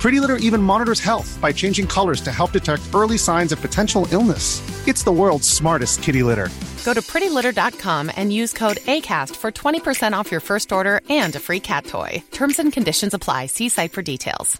Pretty Litter even monitors health by changing colors to help detect early signs of potential illness. It's the world's smartest kitty litter. Go to prettylitter.com and use code ACAST for 20% off your first order and a free cat toy. Terms and conditions apply. See site for details.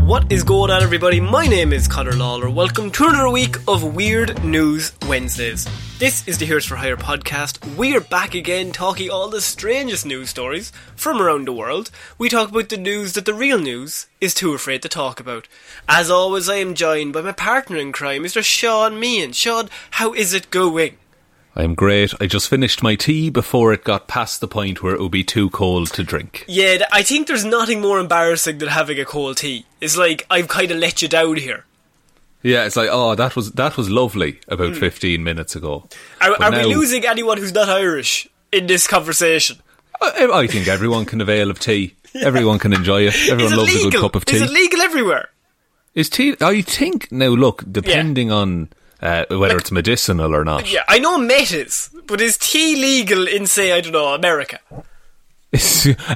What is going on, everybody? My name is Connor Lawler. Welcome to another week of Weird News Wednesdays. This is the Heroes for Hire podcast. We are back again talking all the strangest news stories from around the world. We talk about the news that the real news is too afraid to talk about. As always, I am joined by my partner in crime, Mr. Sean Meehan. Sean, how is it going? I'm great. I just finished my tea before it got past the point where it would be too cold to drink. Yeah, I think there's nothing more embarrassing than having a cold tea. It's like I've kind of let you down here. Yeah, it's like, oh, that was that was lovely about 15 minutes ago. Are, are now- we losing anyone who's not Irish in this conversation? I, I think everyone can avail of tea. Everyone can enjoy it. Everyone it loves legal? a good cup of tea. Is it legal everywhere? Is tea? I think now. Look, depending on uh, whether it's medicinal or not. Yeah, I know Met is, but is tea legal in, say, I don't know, America?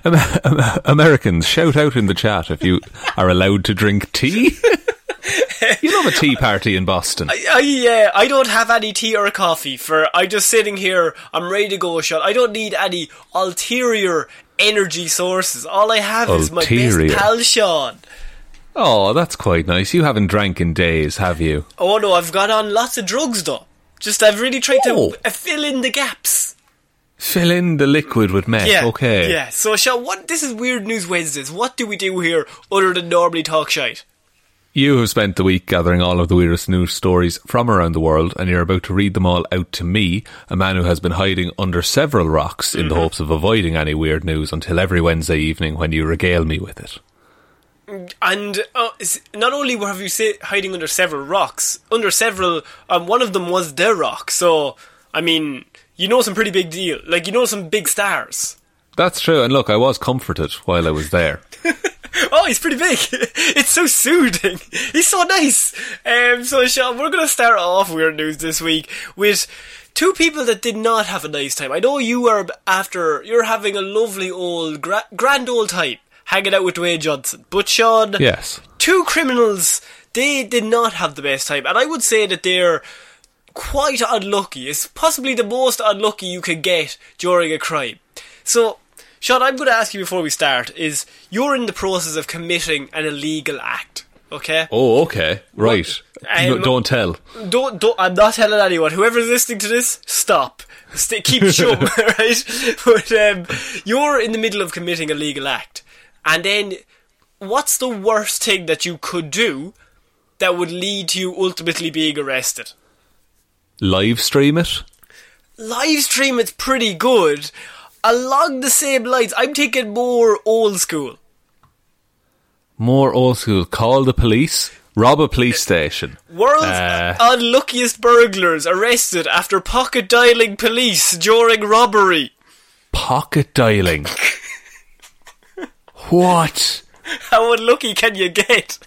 Am- Am- Americans, shout out in the chat if you are allowed to drink tea. you love a tea party in Boston. I, I, yeah, I don't have any tea or coffee for. I'm just sitting here. I'm ready to go. Shot. I don't need any ulterior energy sources. All I have is my best pal Sean. Oh, that's quite nice. You haven't drank in days, have you? Oh no, I've got on lots of drugs though. Just I've really tried Oh. to uh, fill in the gaps. Fill in the liquid with meth. Yeah, okay. Yeah. So, Sean, what? This is Weird News Wednesdays. What do we do here other than normally talk shite? You have spent the week gathering all of the weirdest news stories from around the world, and you're about to read them all out to me, a man who has been hiding under several rocks in the Mm-hmm. hopes of avoiding any weird news until every Wednesday evening when you regale me with it. And uh, not only have you sit hiding under several rocks, under several, um, one of them was the rock. So, I mean, you know some pretty big deal. Like you know some big stars. That's true, and look, I was comforted while I was there. Oh, he's pretty big. it's so soothing. He's so nice. Um, so, Sean, we're going to start off weird news this week with two people that did not have a nice time. I know you are after you're having a lovely old gra- grand old time hanging out with Dwayne Johnson, but Sean, Yes. two criminals they did not have the best time, and I would say that they're quite unlucky. It's possibly the most unlucky you can get during a crime. So, Sean, I'm going to ask you before we start: is you're in the process of committing an illegal act? Okay. Oh, okay. Right. No, Um, don't tell. Don't, don't. I'm not telling anyone. Whoever's listening to this, stop. Stay, keep shum, right? But um, you're in the middle of committing a legal act, and then what's the worst thing that you could do that would lead to you ultimately being arrested? Live stream it? Live stream it's pretty good. Along the same lines, I'm taking more old school. More old school. Call the police. Rob a police station. World's Uh. unluckiest burglars arrested after pocket dialing police during robbery. Pocket dialing. what? How unlucky can you get?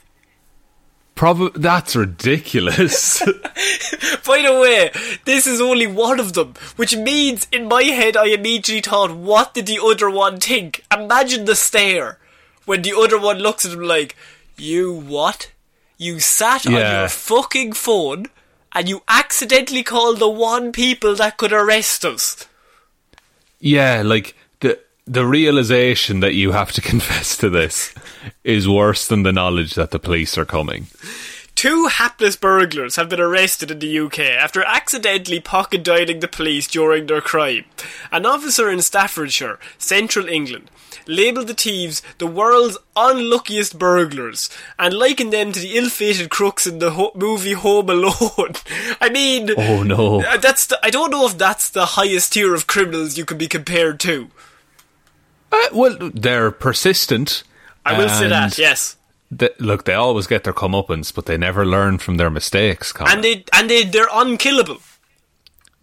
Probably that's ridiculous. By the way, this is only one of them, which means in my head I immediately thought, what did the other one think? Imagine the stare when the other one looks at him like, you what? You sat on your fucking phone and you accidentally called the one people that could arrest us. yeah, like the realization that you have to confess to this is worse than the knowledge that the police are coming. Two hapless burglars have been arrested in the UK after accidentally pocket dialing the police during their crime. An officer in Staffordshire, central England, labelled the thieves the world's unluckiest burglars and likened them to the ill-fated crooks in the ho- movie Home Alone. I mean, Oh no. uh, that's the, I don't know if that's the highest tier of criminals you can be compared to. Uh, well, they're persistent. I will say that, yes. they- look, they always get their comeuppance, but they never learn from their mistakes. Colin. And they and they they're unkillable.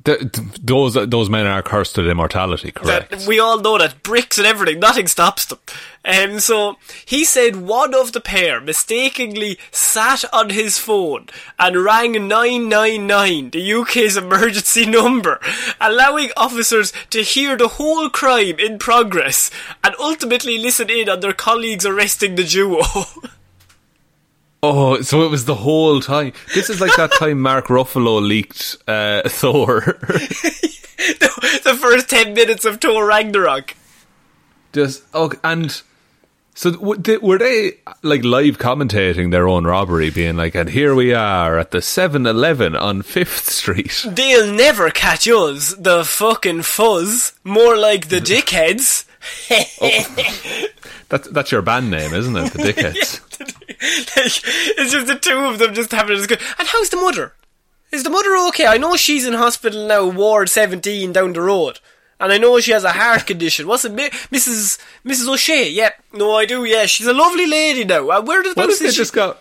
Th- th- those those men are cursed with immortality. Correct. That we all know that bricks and everything, nothing stops them. Um, so he said one of the pair mistakenly sat on his phone and rang 999, the UK's emergency number, allowing officers to hear the whole crime in progress and ultimately listen in on their colleagues arresting the duo. Oh, so it was the whole time. This is like that time Mark Ruffalo leaked uh, Thor. the first 10 minutes of Thor Ragnarok. Just oh, and so were they like live commentating their own robbery, being like, "And here we are at the 7-Eleven on Fifth Street." They'll never catch us, the fucking fuzz. More like the dickheads. That's that's your band name, isn't it? The Dickheads. it's just the two of them just having a discussion. And how's the mother? Is the mother okay? I know she's in hospital now, Ward 17 down the road. And I know she has a heart condition. What's it, Mi- Mrs. Mrs. O'Shea? Yep. No, I do, yeah. She's a lovely lady now. Uh, where did What if they she- just got?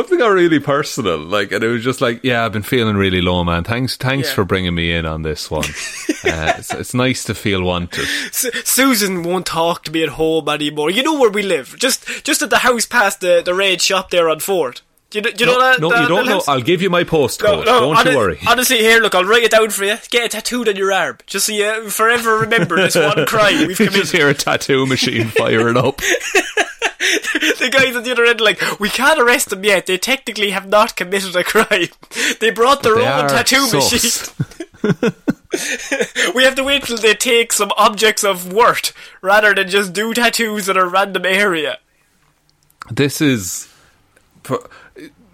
If they got really personal? Like, and it was just like, "Yeah, I've been feeling really low, man. Thanks, thanks Yeah. for bringing me in on this one. uh, it's, it's nice to feel wanted." Su- Susan won't talk to me at home anymore. You know where we live. Just just at the house past the, the red shop there on Fort. Do you, do you know that? no, that you don't know. house? I'll give you my postcode. don't hone- you worry. Honestly, here, look, I'll write it down for you. Get it tattooed on your arm, just so you forever remember this one crime we've you just committed. hear a tattoo machine firing up. the guys at the other end, are like, we can't arrest them yet. They technically have not committed a crime. They brought their They own tattoo sus. machine. we have to wait till they take some objects of worth rather than just do tattoos in a random area. This is, for-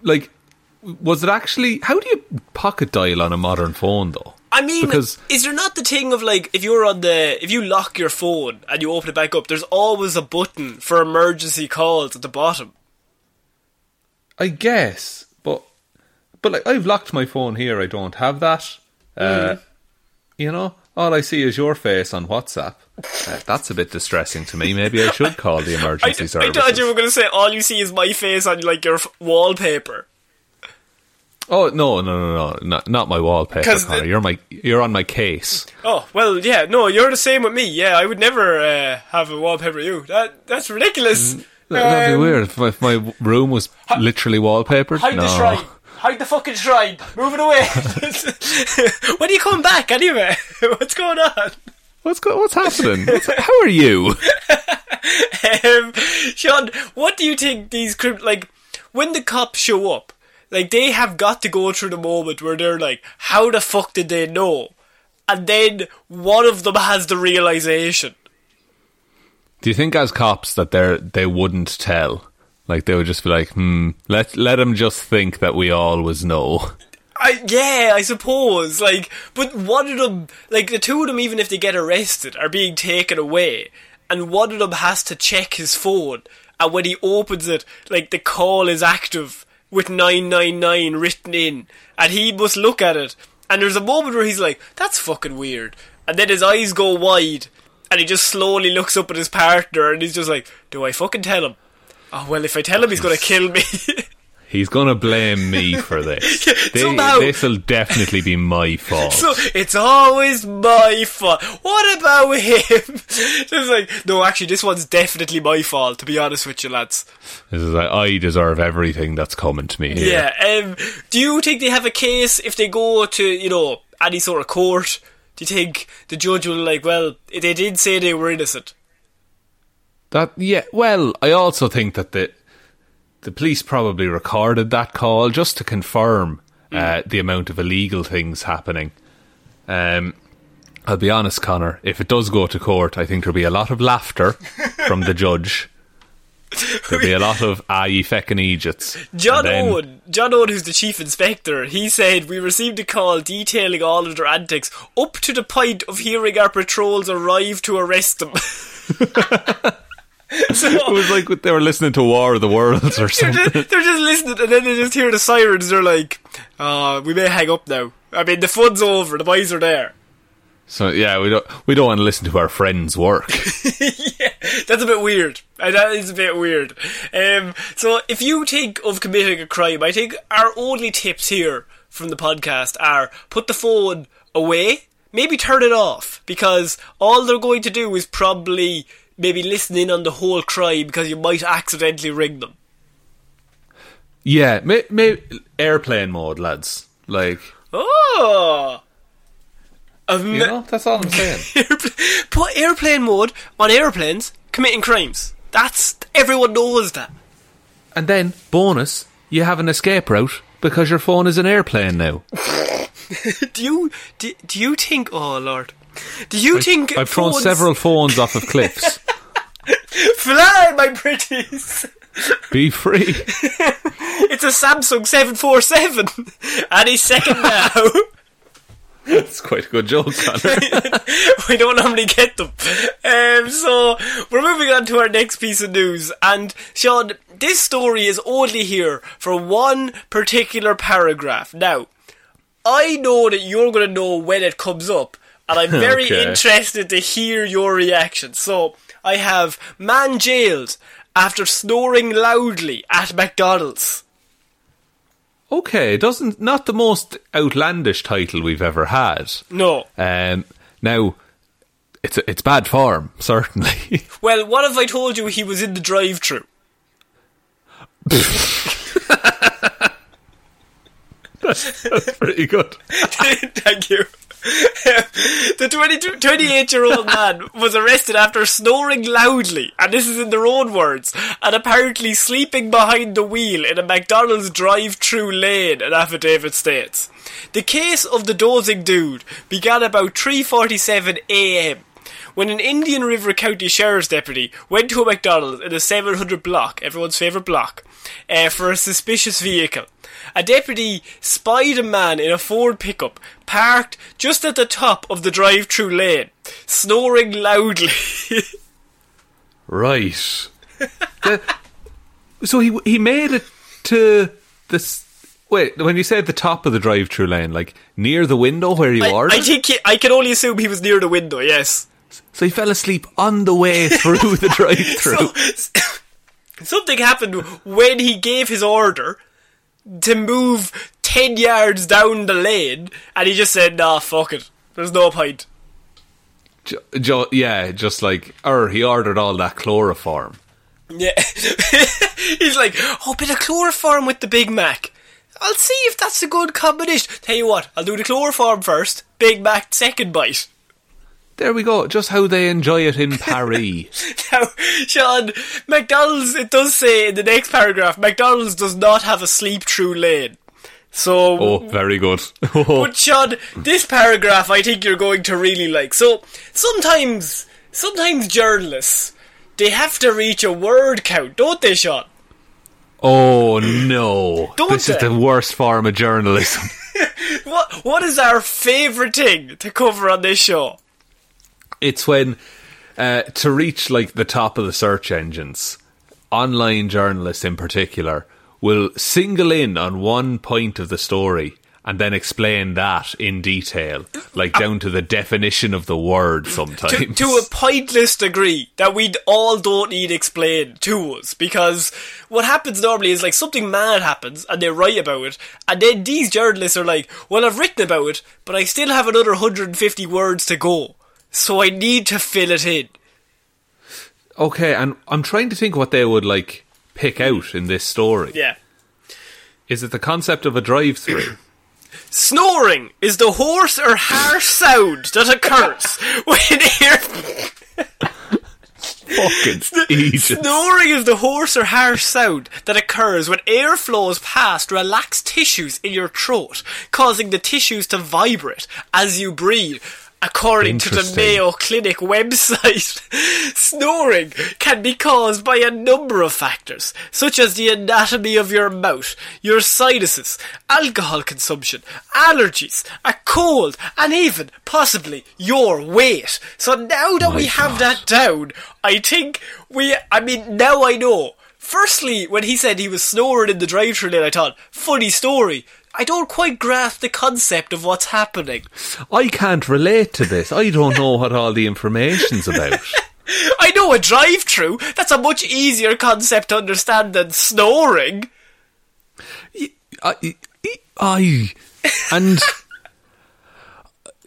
like, was it actually? How do you pocket dial on a modern phone, though? I mean, Because- is there not the thing of like if you're on the if you lock your phone and you open it back up, there's always a button for emergency calls at the bottom. I guess, but but like I've locked my phone here. I don't have that. Uh, Mm. You know, all I see is your face on WhatsApp. Uh, that's a bit distressing to me. Maybe I should call the I, emergency I services. thought you were going to say all you see is my face on like your f- wallpaper. Oh no, no, no, no, not, not my wallpaper Connor. the- You're my, you're on my case. Oh well, yeah, no, you're the same with me. Yeah, I would never uh, have a wallpaper. You that that's ridiculous. That- That'd be Um, weird if my, if my room was literally wallpapered. Hide no. the shrine. Hide the fucking shrine. Move it away. when are you coming back anyway? What's going on? What's go- what's happening? What's, how are you? um, Sean, what do you think these crim- like when the cops show up? Like they have got to go through the moment where they're like, "How the fuck did they know?" And then one of them has the realization. Do you think as cops that they they wouldn't tell? Like they would just be like, hmm, let let them just think that we always know. I yeah, I suppose. Like, but one of them, like the two of them, even if they get arrested, are being taken away, and one of them has to check his phone, and when he opens it, like the call is active with nine nine nine written in, and he must look at it, and there's a moment where he's like, "That's fucking weird," and then his eyes go wide, and he just slowly looks up at his partner, and he's just like, "Do I fucking tell him?" Oh well, if I tell him, he's gonna kill me. He's gonna blame me for this. This will definitely be my fault. So it's always my fault. What about him? It's like, no, actually, this one's definitely my fault. To be honest with you, lads. this is like I deserve everything that's coming to me. Here. Yeah. Um, do you think they have a case if they go to you know any sort of court? Do you think the judge will like? Well, they did say they were innocent. That yeah. Well, I also think that the the police probably recorded that call just to confirm uh, the amount of illegal things happening. Um, I'll be honest, Connor. If it does go to court, I think there'll be a lot of laughter from the judge. There'll be a lot of ah, you feckin' Egypts. John then- Owen, John Owen, who's the chief inspector, he said we received a call detailing all of their antics, up to the point of hearing our patrols arrive to arrest them. so It was like they were listening to War of the Worlds or they're something. just, they're just listening, and then they just hear the sirens. They're like, "Uh, we may hang up now. I mean, the fun's over. The boys are there." So yeah, we don't we don't want to listen to our friends' work. yeah, That's a bit weird. Uh, That is a bit weird. Um, so, if you think of committing a crime, I think our only tips here from the podcast are put the phone away, maybe turn it off, because all they're going to do is probably maybe listen in on the whole crime because you might accidentally ring them. yeah, may, may, airplane mode, lads. Like Oh! I've you know, that's all I'm saying. Put airplane mode on airplanes committing crimes. That's everyone knows that. and then bonus, you have an escape route because your phone is an airplane now. Do you do, do you think? Oh lord, do you think I've thrown several phones off of cliffs. Fly, my pretties! Be free. It's a Samsung seven four seven. Any second now. That's quite a good joke, Connor. we don't normally get them. Um, so we're moving on to our next piece of news, and Sean, this story is only here for one particular paragraph. Now, I know that you're going to know when it comes up, and I'm very Okay. interested to hear your reaction. So I have man jailed after snoring loudly at McDonald's. okay, doesn't not the most outlandish title we've ever had. No. Um, now, it's it's bad form, certainly. Well, what if I told you he was in the drive-through? That's pretty good. Thank you. the 22 28 year old man was arrested after snoring loudly, and this is in their own words, and apparently sleeping behind the wheel in a McDonald's drive through lane, an affidavit states. The case of the dozing dude began about 3.47am when an Indian River County Sheriff's deputy went to a McDonald's in the 700 block, everyone's favourite block, uh, for a suspicious vehicle. A deputy spied a man in a Ford pickup parked just at the top of the drive-through lane, snoring loudly. Right. The- so he he made it to this. Wait, when you said the top of the drive-through lane, like near the window where you I, ordered, I think he, I can only assume he was near the window. Yes. So he fell asleep on the way through the drive-through. So, something happened when he gave his order to move 10 yards down the lane, and he just said, nah, fuck it. There's no point. Jo- jo- yeah, just like, or he ordered all that chloroform. Yeah. He's like, oh, bit of chloroform with the Big Mac. I'll see if that's a good combination. Tell you what, I'll do the chloroform first, Big Mac second bite. There we go. Just how they enjoy it in Paris. Now, Sean, McDonald's, it does say in the next paragraph, McDonald's does not have a sleep through lane. So, oh, very good. But Sean, this paragraph I think you're going to really like. So sometimes, sometimes journalists they have to reach a word count, don't they, Sean? oh no! Don't this is the worst form of journalism. What What is our favourite thing to cover on this show? It's when uh, to reach like the top of the search engines, online journalists in particular will single in on one point of the story and then explain that in detail, like down to the definition of the word sometimes. to, to a pointless degree that we all don't need explained to us because what happens normally is like something mad happens and they write about it and then these journalists are like well I've written about it but I still have another 150 words to go so I need to fill it in okay, and I'm trying to think what they would like pick out in this story. yeah Is it the concept of a drive-through? Snoring is the hoarse or harsh sound that occurs when air Fucking Egypt. Snoring is the hoarse or harsh sound that occurs when air flows past relaxed tissues in your throat, causing the tissues to vibrate as you breathe. According to the Mayo Clinic website, snoring can be caused by a number of factors, such as the anatomy of your mouth, your sinuses, alcohol consumption, allergies, a cold, and even, possibly, your weight. So now that My we have that down, I think we, I mean, now I know. Firstly, when he said he was snoring in the drive-thru lane, I thought, funny story. I don't quite grasp the concept of what's happening. I can't relate to this. I don't know what all the information's about. I know a drive through. That's a much easier concept to understand than snoring. I, I, and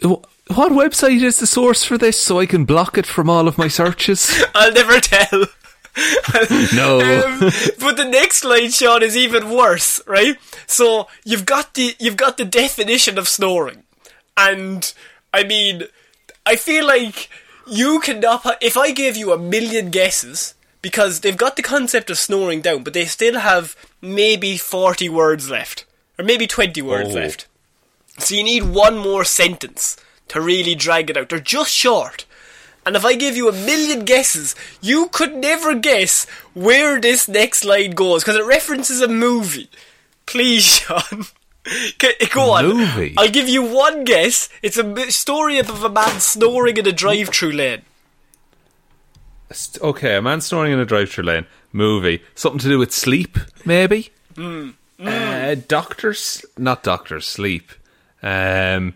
what website is the source for this so I can block it from all of my searches? I'll never tell. No. Um, but the next line, Sean, is even worse, right? So you've got the you've got the definition of snoring, and I mean, I feel like you cannot. ha- If I gave you a million guesses, because they've got the concept of snoring down, but they still have maybe forty words left, or maybe twenty words Oh. left. So you need one more sentence to really drag it out. They're just short. And if I gave you a million guesses, you could never guess where this next line goes because it references a movie. Please, Sean. Go on. Movie? I'll give you one guess. It's a story of a man snoring in a drive-through lane. Okay, a man snoring in a drive-through lane. Movie. Something to do with sleep, maybe? Uh, doctors? Not doctors, sleep. Um,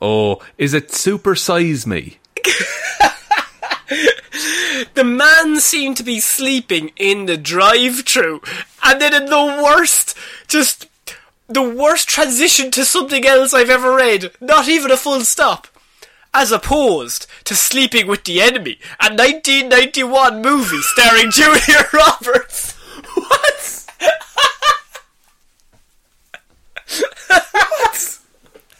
oh, is it Super Size Me? The man seemed to be sleeping in the drive-through, and then in the worst, just the worst transition to something else I've ever read. Not even a full stop. As opposed to Sleeping with the Enemy, a 1991 movie starring Julia Roberts. What?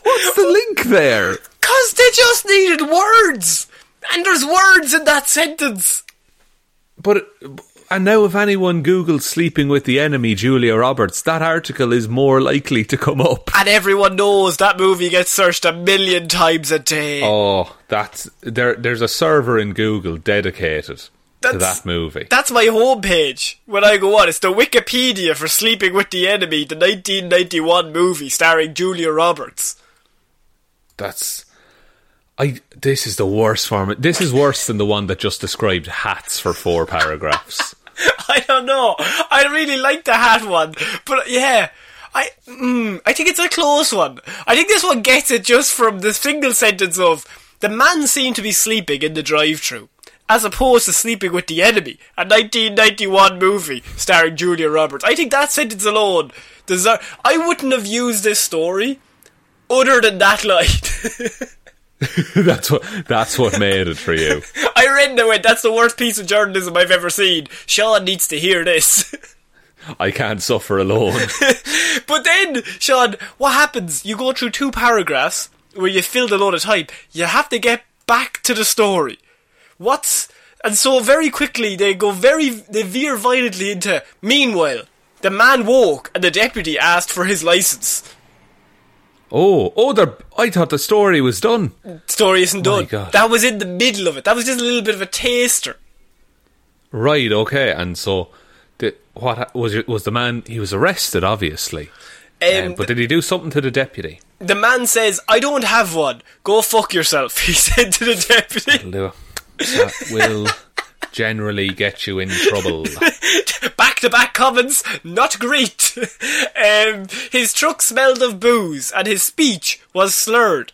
What's the link there? Cause they just needed words! And there's words in that sentence! But and now, if anyone Googles "sleeping with the enemy," Julia Roberts, that article is more likely to come up. And everyone knows that movie gets searched a million times a day. Oh, that's there. There's a server in Google dedicated to that movie. That's my homepage. When I go on, it's the Wikipedia for Sleeping with the Enemy, the 1991 movie starring Julia Roberts. That's. I. This is the worst form. This is worse than the one that just described hats for four paragraphs. I don't know. I really like the hat one, but yeah, I mm, I think it's a close one. I think this one gets it just from the single sentence of the man seemed to be sleeping in the drive-through. As opposed to sleeping with the enemy, a 1991 movie starring Julia Roberts. I think that sentence alone deserve. I wouldn't have used this story other than that line. that's what. That's what made it for you. I read and I went, that's the worst piece of journalism I've ever seen. Sean needs to hear this. I can't suffer alone. But then, Sean, what happens? You go through two paragraphs where you filled a load of time. You have to get back to the story. What's and so very quickly they go very they veer violently into. Meanwhile, the man woke and the deputy asked for his license. Oh, oh, they're- I thought the story was done. Story isn't done. That was in the middle of it. That was just a little bit of a taster. Right, okay, and so the, what was it, was the man? He was arrested, obviously. Um, Um, but did he do something to the deputy? the man says, "I don't have one. Go fuck yourself." He said to the deputy. That will generally get you in trouble. back to back comments, not great. um, his truck smelled of booze and his speech was slurred.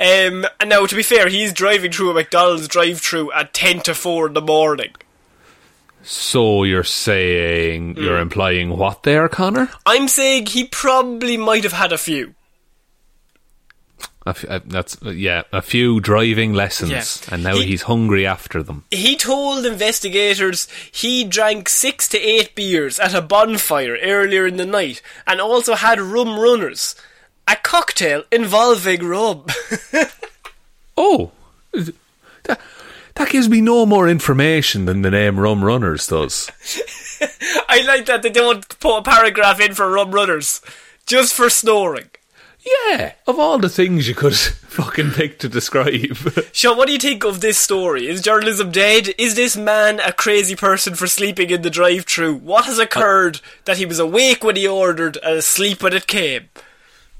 Um, and now, to be fair, he's driving through a McDonald's drive through at 10 to 4 in the morning. So you're saying you're Mm. implying what there, Connor? I'm saying he probably might have had a few. A f- uh, that's uh, yeah, a few driving lessons, Yeah. and now He- he's hungry after them. He told investigators he drank six to eight beers at a bonfire earlier in the night and also had rum runners. A cocktail involving rum. Oh, that, that gives me no more information than the name Rum Runners does. I like that they don't put a paragraph in for rum runners. Just for snoring. Yeah, of all the things you could fucking pick to describe. Sean, what do you think of this story? Is journalism dead? Is this man a crazy person for sleeping in the drive through? What has occurred that he was awake when he ordered and asleep when it came?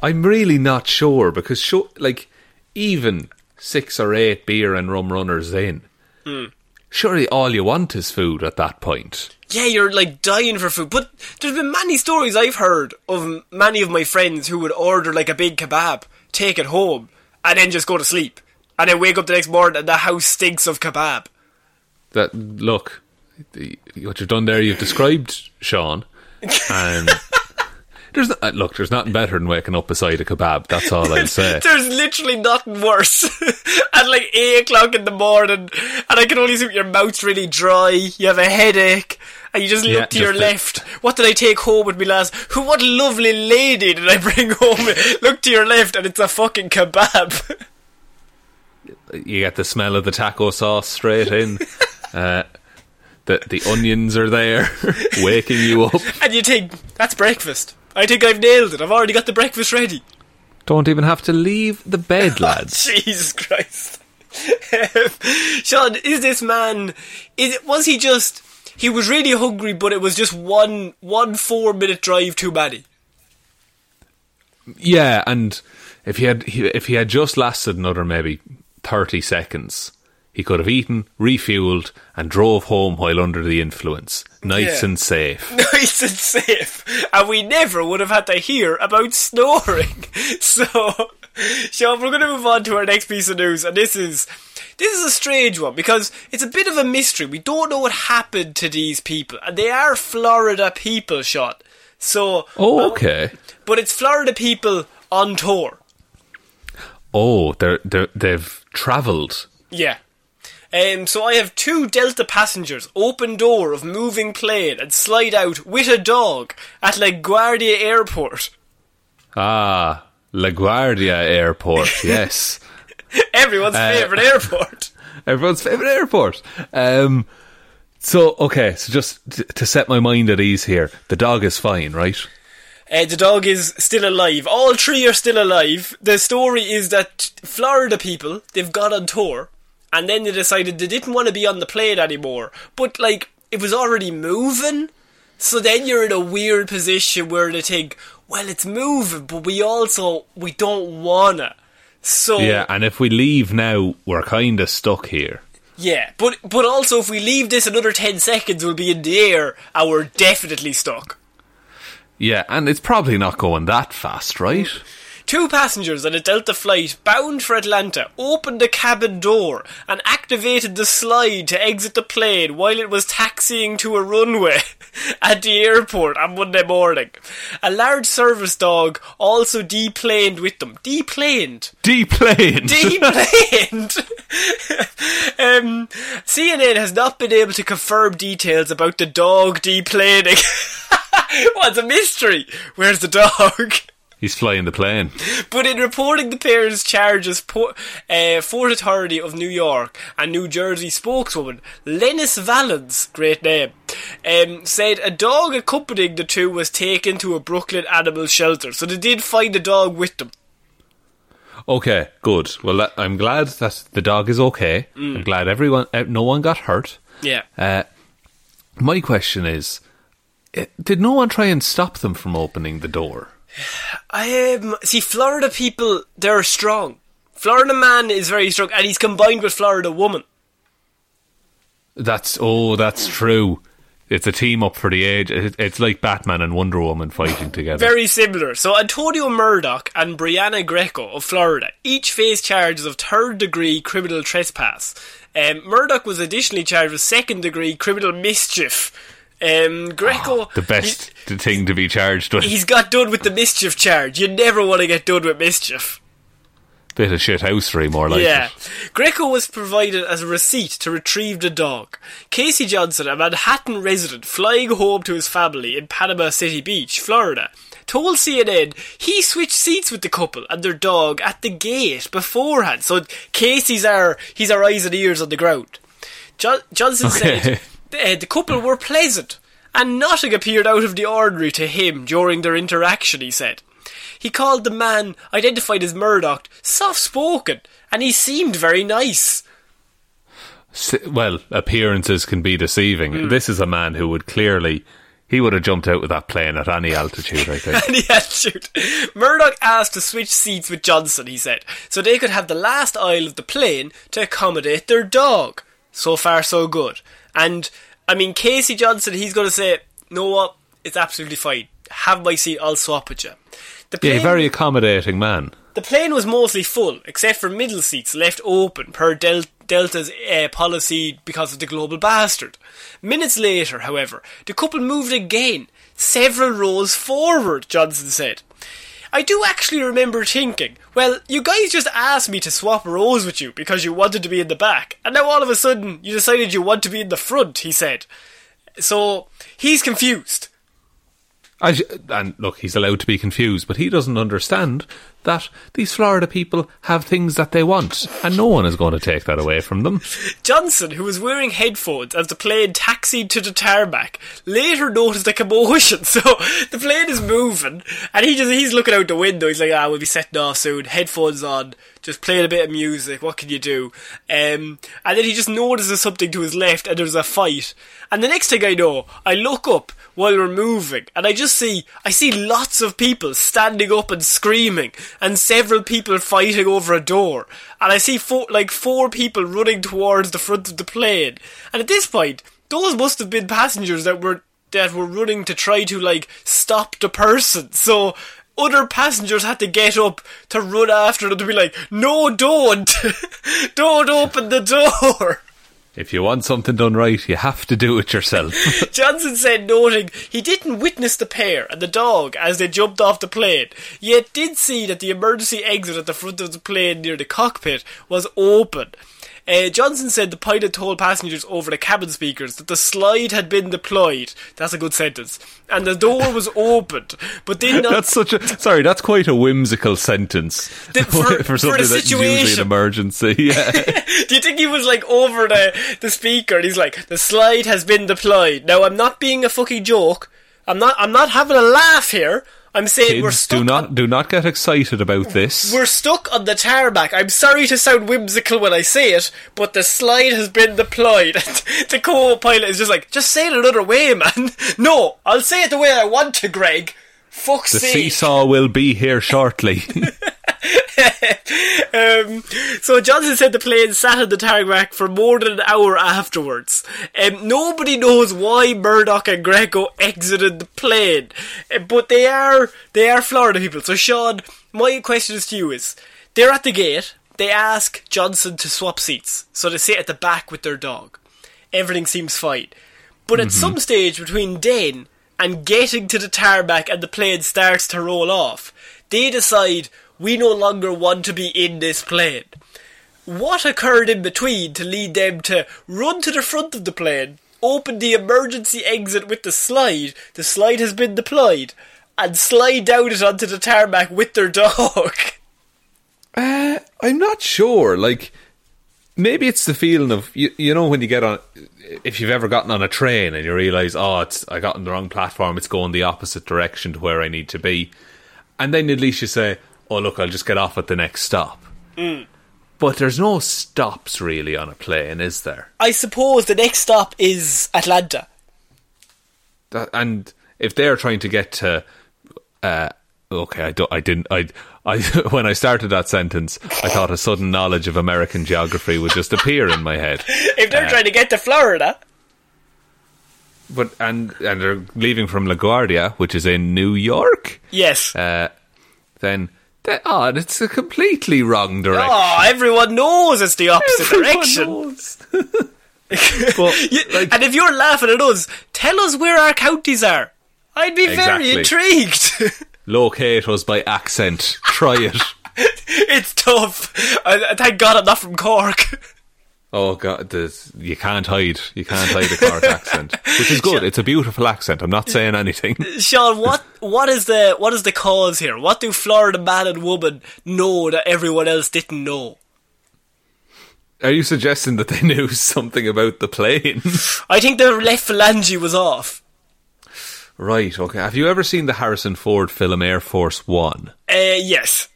I'm really not sure because, sure, like, even six or eight beer and rum runners in, Hmm. Surely all you want is food at that point. Yeah, you're like dying for food. But there's been many stories I've heard of many of my friends who would order like a big kebab, take it home, and then just go to sleep. And then wake up the next morning and the house stinks of kebab. That look, the- what you've done there, you've described Sean, and um, there's no, uh, look, there's nothing better than waking up beside a kebab. That's all I'll say. There's literally nothing worse. At like 8 o'clock in the morning, and I can only see your mouth's really dry, you have a headache, and you just look Yeah, to your just a- left. What did I take home with me last? Who, what lovely lady did I bring home? look to your left, and it's a fucking kebab. You get the smell of the taco sauce straight in. Uh, the the onions are there, waking you up. and you think, that's breakfast. I think I've nailed it. I've already got the breakfast ready. Don't even have to leave the bed, lads. Jesus Christ. Sean, is this man is it was he just he was really hungry but it was just one one four minute drive too many. Yeah, and if he had if he had just lasted another maybe thirty seconds, he could have eaten, refueled, and drove home while under the influence, nice Yeah. and safe. Nice and safe. And we never would have had to hear about snoring. So Sean, we're gonna move on to our next piece of news and this is this is a strange one because it's a bit of a mystery. We don't know what happened to these people. And they are Florida people, Sean. So Oh, okay. but it's Florida people on tour. Oh, they're, they're they've travelled. Yeah. Um, so I have two Delta passengers open door of moving plane and slide out with a dog at LaGuardia Airport. Ah, LaGuardia Airport. Yes, Everyone's favourite airport. everyone's favorite airport. Um, so okay, so just t- to set my mind at ease here, the dog is fine, right? Uh, the dog is still alive. All three are still alive. The story is that Florida people, they've gone on tour, and then they decided they didn't want to be on the plane anymore. But, like, it was already moving. So then you're in a weird position where they think, well, it's moving, but we also, we don't wanna. So, Yeah, and if we leave now, we're kind of stuck here. yeah. But, but also if we leave this another 10 seconds, we'll be in the air, and we're definitely stuck. Yeah, and it's probably not going that fast, right? Two passengers on a Delta flight bound for Atlanta opened the cabin door and activated the slide to exit the plane while it was taxiing to a runway at the airport on Monday morning. A large service dog also deplaned with them. Deplaned? Deplaned. Deplaned! um, CNN has not been able to confirm details about the dog deplaning. What's a mystery? Where's the dog? He's flying the plane. But in reporting the pair's charges, uh, Port Authority of New York and New Jersey spokeswoman Lenis Valens, great name, um, said a dog accompanying the two was taken to a Brooklyn animal shelter. So they did find the dog with them. Okay, good. Well, that, I'm glad that the dog is okay. I'm glad everyone, no one got hurt. Yeah. Uh, my question is, uh, did no one try and stop them from opening the door? I um, see Florida people. They're strong. Florida man is very strong, and he's combined with Florida woman. That's oh, that's true. It's a team up for the age. It's like Batman and Wonder Woman fighting together. Very similar. So Antonio Murdoch and Brianna Greco of Florida each face charges of third degree criminal trespass. Um, Murdoch was additionally charged with second degree criminal mischief. Um, Greco, the best thing to be charged with. he, he's got done with the mischief charge. You never want to get done with mischief. Bit of shit housery, more like yeah. it. Greco was provided as a receipt to retrieve the dog. Casey Johnson, a Manhattan resident flying home to his family in Panama City Beach, Florida, told CNN he switched seats with the couple and their dog at the gate beforehand. So Casey's our he's our eyes and ears on the ground. Jo- Johnson Okay. said uh, the couple were pleasant and nothing appeared out of the ordinary to him during their interaction. He said. He called the man, identified as Murdoch, soft spoken, and he seemed very nice. Well, appearances can be deceiving. Hmm. This is a man who would clearly. He would have jumped out with that plane at any altitude, I think. Had shoot. Murdoch asked to switch seats with Johnson, he said, so they could have the last aisle of the plane to accommodate their dog. So far, so good. And, I mean, Casey Johnson, he's going to say, know what? It's absolutely fine. Have my seat, I'll swap with you. The yeah, very accommodating man. The plane was mostly full, except for middle seats left open per Del- Delta's uh, policy because of the global bastard. Minutes later, however, the couple moved again, several rows forward, Johnson said. I do actually remember thinking, well, you guys just asked me to swap rows with you because you wanted to be in the back, and now all of a sudden you decided you want to be in the front, he said. So, he's confused. And look, he's allowed to be confused, but he doesn't understand that these Florida people have things that they want, and no one is going to take that away from them. Johnson, who was wearing headphones as the plane taxied to the tarmac, later noticed a commotion. So the plane is moving, and he just he's looking out the window. He's like, "Ah, we'll be setting off soon. Headphones on, just playing a bit of music. What can you do?" Um, and then he just notices something to his left, and there's a fight. And the next thing I know, I look up while we're moving, and I just see I see lots of people standing up and screaming, and several people fighting over a door. And I see four, like four people running towards the front of the plane. And at this point, those must have been passengers that were that were running to try to like stop the person. So other passengers had to get up to run after them to be like, "No, don't, don't open the door." If you want something done right, you have to do it yourself. Johnson said, noting he didn't witness the pair and the dog as they jumped off the plane, yet did see that the emergency exit at the front of the plane near the cockpit was open. Uh, Johnson said the pilot told passengers over the cabin speakers that the slide had been deployed. That's a good sentence. And the door was opened, but did not. that's such a sorry. That's quite a whimsical sentence The- for- for something the that's usually an situation. emergency. Yeah. Do you think he was like over the, the speaker and he's like, the slide has been deployed. Now I'm not being a fucking joke. I'm not I'm not having a laugh here. I'm saying we're Kids, stuck do not on, do not get excited about this. we're stuck on the tarmac. I'm sorry to sound whimsical when I say it, but the slide has been deployed. the co-pilot is just like, just say it another way, man. No, I'll say it the way I want to, Greg. Fuck's The sake. seesaw will be here shortly. Um, so Johnson said the plane sat on the tarmac for more than an hour afterwards. Um, nobody knows why Murdoch and Greco exited the plane, Uh, but they are they are Florida people. So Sean, my question is to you: Is they're at the gate? They ask Johnson to swap seats, so they sit at the back with their dog. Everything seems fine, but at some stage between then and getting to the tarmac and the plane starts to roll off, they decide we no longer want to be in this plane. What occurred in between to lead them to run to the front of the plane, open the emergency exit with the slide, the slide has been deployed, and slide down it onto the tarmac with their dog? Uh, I'm not sure. Like, maybe it's the feeling of you, you know when you get on. If you've ever gotten on a train and you realise, oh, it's I got on the wrong platform. It's going the opposite direction to where I need to be, and then at least you say, oh, look, I'll just get off at the next stop. But there's no stops really on a plane, is there? I suppose the next stop is Atlanta. That, and if they're trying to get to uh, okay, I don't, I didn't, I, I, when I started that sentence, I thought a sudden knowledge of American geography would just appear in my head. If they're trying to get to Florida, But and and they're leaving from LaGuardia, which is in New York. yes. Uh, then, that, oh, it's a completely wrong direction. Oh, everyone knows it's the opposite Everyone direction. but You- like, and if you're laughing at us, tell us where our counties are. I'd be very intrigued. locate us by accent. Try it. it's tough. I thank God I'm not from Cork. Oh god, you can't hide. You can't hide the Cork accent, which is good. It's a beautiful accent. I'm not saying anything. Sean, what what is the what is the cause here? What do Florida man and woman know that everyone else didn't know? Are you suggesting that they knew something about the plane? I think the left phalange was off. right. Okay. Have you ever seen the Harrison Ford film Air Force One? Uh, yes.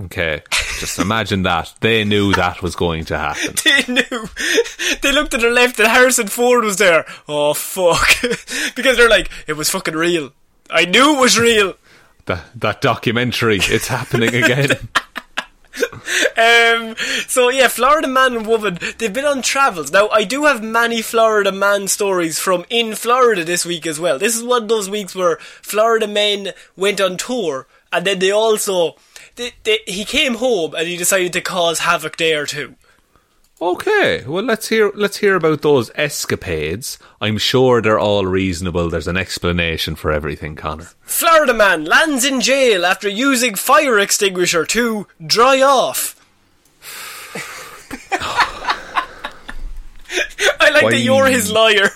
Okay. Just imagine that they knew that was going to happen. They knew. They looked to their left and Harrison Ford was there. Oh fuck! because they're like, it was fucking real. I knew it was real. That that documentary. It's happening again. Um, so yeah, Florida man and woman, they've been on travels. Now, I do have many Florida man stories from in Florida this week as well. This is one of those weeks where Florida men went on tour, and then they also, they, they, he came home and he decided to cause havoc there too. Okay, well let's hear let's hear about those escapades. I'm sure they're all reasonable. There's an explanation for everything, Connor. Florida man lands in jail after using fire extinguisher to dry off. I like Why- that you're his lawyer.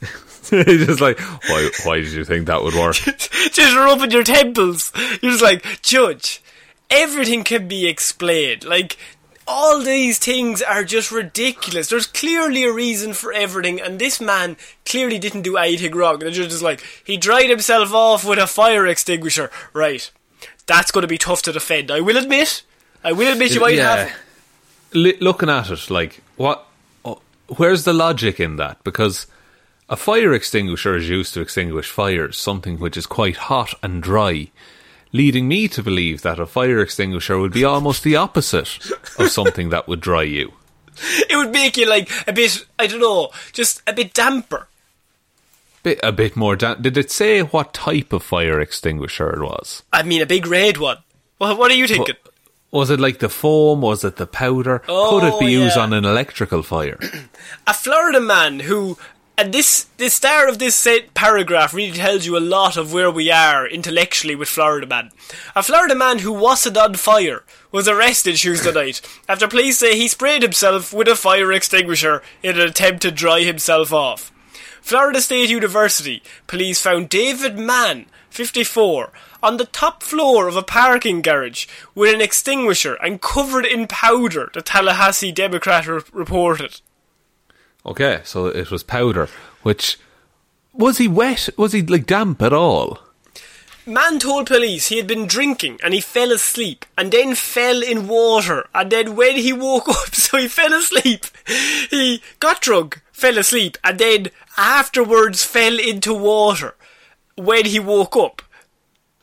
He's just like, why? Why did you think that would work? just rubbing your temples. You're just like, Judge, everything can be explained. Like, all these things are just ridiculous. There's clearly a reason for everything, and this man clearly didn't do anything wrong. The judge is like, he dried himself off with a fire extinguisher. Right. That's going to be tough to defend. I will admit. I will admit you might have. Li- looking at it, like what? oh, Where's the logic in that? Because a fire extinguisher is used to extinguish fires, something which is quite hot and dry, leading me to believe that a fire extinguisher would be almost the opposite of something that would dry you. It would make you like a bit, I don't know, just a bit damper. Bit, a bit more. damp. Did it say what type of fire extinguisher it was? I mean, a big red one. Well, what are you thinking? Was it like the foam? Was it the powder? Could it Oh, be used on an electrical fire? a Florida man who, and this the start of this paragraph really tells you a lot of where we are intellectually with Florida man. A Florida man who wasn't on fire was arrested Tuesday night after police say he sprayed himself with a fire extinguisher in an attempt to dry himself off. Florida State University police found David Mann, 54, on the top floor of a parking garage with an extinguisher and covered in powder, the Tallahassee Democrat re- reported. Okay, so it was powder. Which was he wet? Was he like damp at all? Man told police he had been drinking and he fell asleep and then fell in water and then when he woke up, so he fell asleep, he got drunk, fell asleep and then afterwards fell into water when he woke up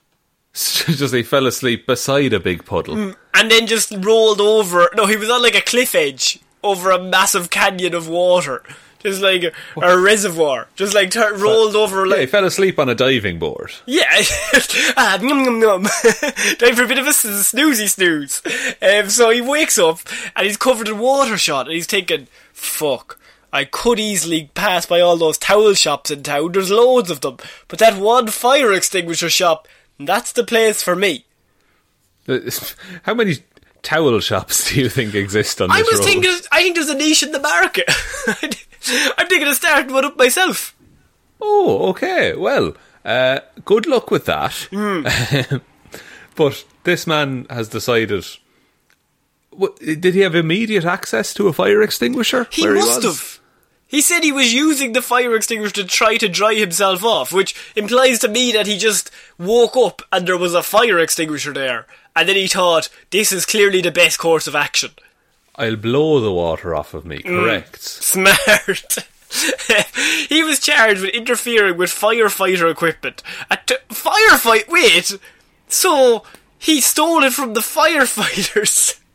Just he fell asleep beside a big puddle. Mm, and then just rolled over. No, he was on like a cliff edge over a massive canyon of water. Just like a, a reservoir, just like rolled over Yeah, he like fell asleep on a diving board. Yeah, ah, num num num. Time for a bit of a snoozy snooze. Um, so he wakes up and he's covered in water shot and he's thinking, fuck, I could easily pass by all those towel shops in town, there's loads of them, but that one fire extinguisher shop, that's the place for me. How many towel shops do you think exist on this I was road? thinking, I think there's a niche in the market. I'm thinking of starting one up myself. Oh, okay. Well, uh, good luck with that. Hmm. but this man has decided. What, did he have immediate access to a fire extinguisher? He where must was? have. He said he was using the fire extinguisher to try to dry himself off, which implies to me that he just woke up and there was a fire extinguisher there, and then he thought, this is clearly the best course of action. I'll blow the water off of me. Mm. Correct. Smart. he was charged with interfering with firefighter equipment. A t- firefight? Wait! So he stole it from the firefighters.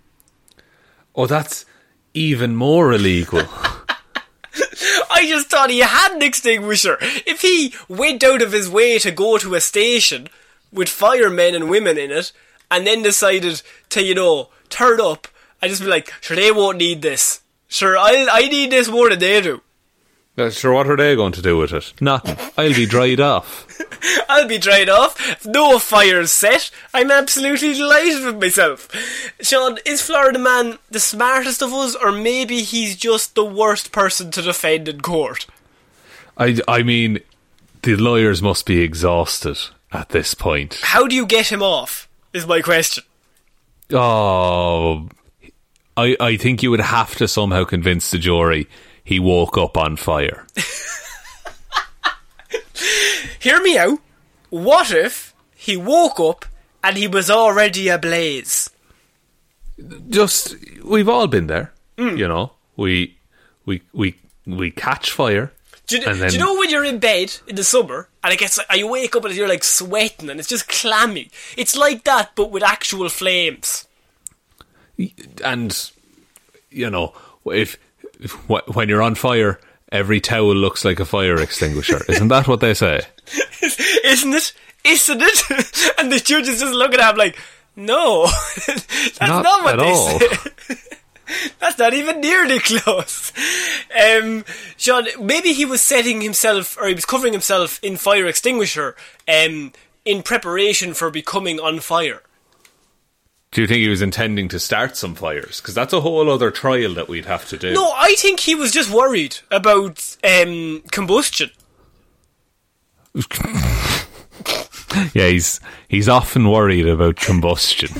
Oh, that's even more illegal. I just thought he had an extinguisher. If he went out of his way to go to a station with firemen and women in it, and then decided to, you know, turn up, I'd just be like, sure, they won't need this. Sure, I I need this more than they do. Uh, sure, what are they going to do with it? Nothing. I'll be dried off. I'll be dried off. No fire's set. I'm absolutely delighted with myself. Sean, is Florida Man the smartest of us, or maybe he's just the worst person to defend in court? I, I mean, the lawyers must be exhausted at this point. How do you get him off? Is my question. Oh, I, I think you would have to somehow convince the jury he woke up on fire. Hear me out. What if he woke up and he was already ablaze? Just, we've all been there. Hmm. You know, we, we, we, we catch fire. Do you, then- do you know when you're in bed in the summer and it gets like, you wake up and you're like sweating and it's just clammy? It's like that, but with actual flames. and you know if, if when you're on fire every towel looks like a fire extinguisher isn't that what they say Isn't it? Isn't it? and the judge is just looking at him like, no, that's not, Not what at they all. say. That's not even nearly close. Um, Sean, maybe he was setting himself, or he was covering himself in fire extinguisher, um, in preparation for becoming on fire. do you think he was intending to start some fires because that's a whole other trial that we'd have to do No, I think he was just worried about um, combustion. yeah he's he's often worried about combustion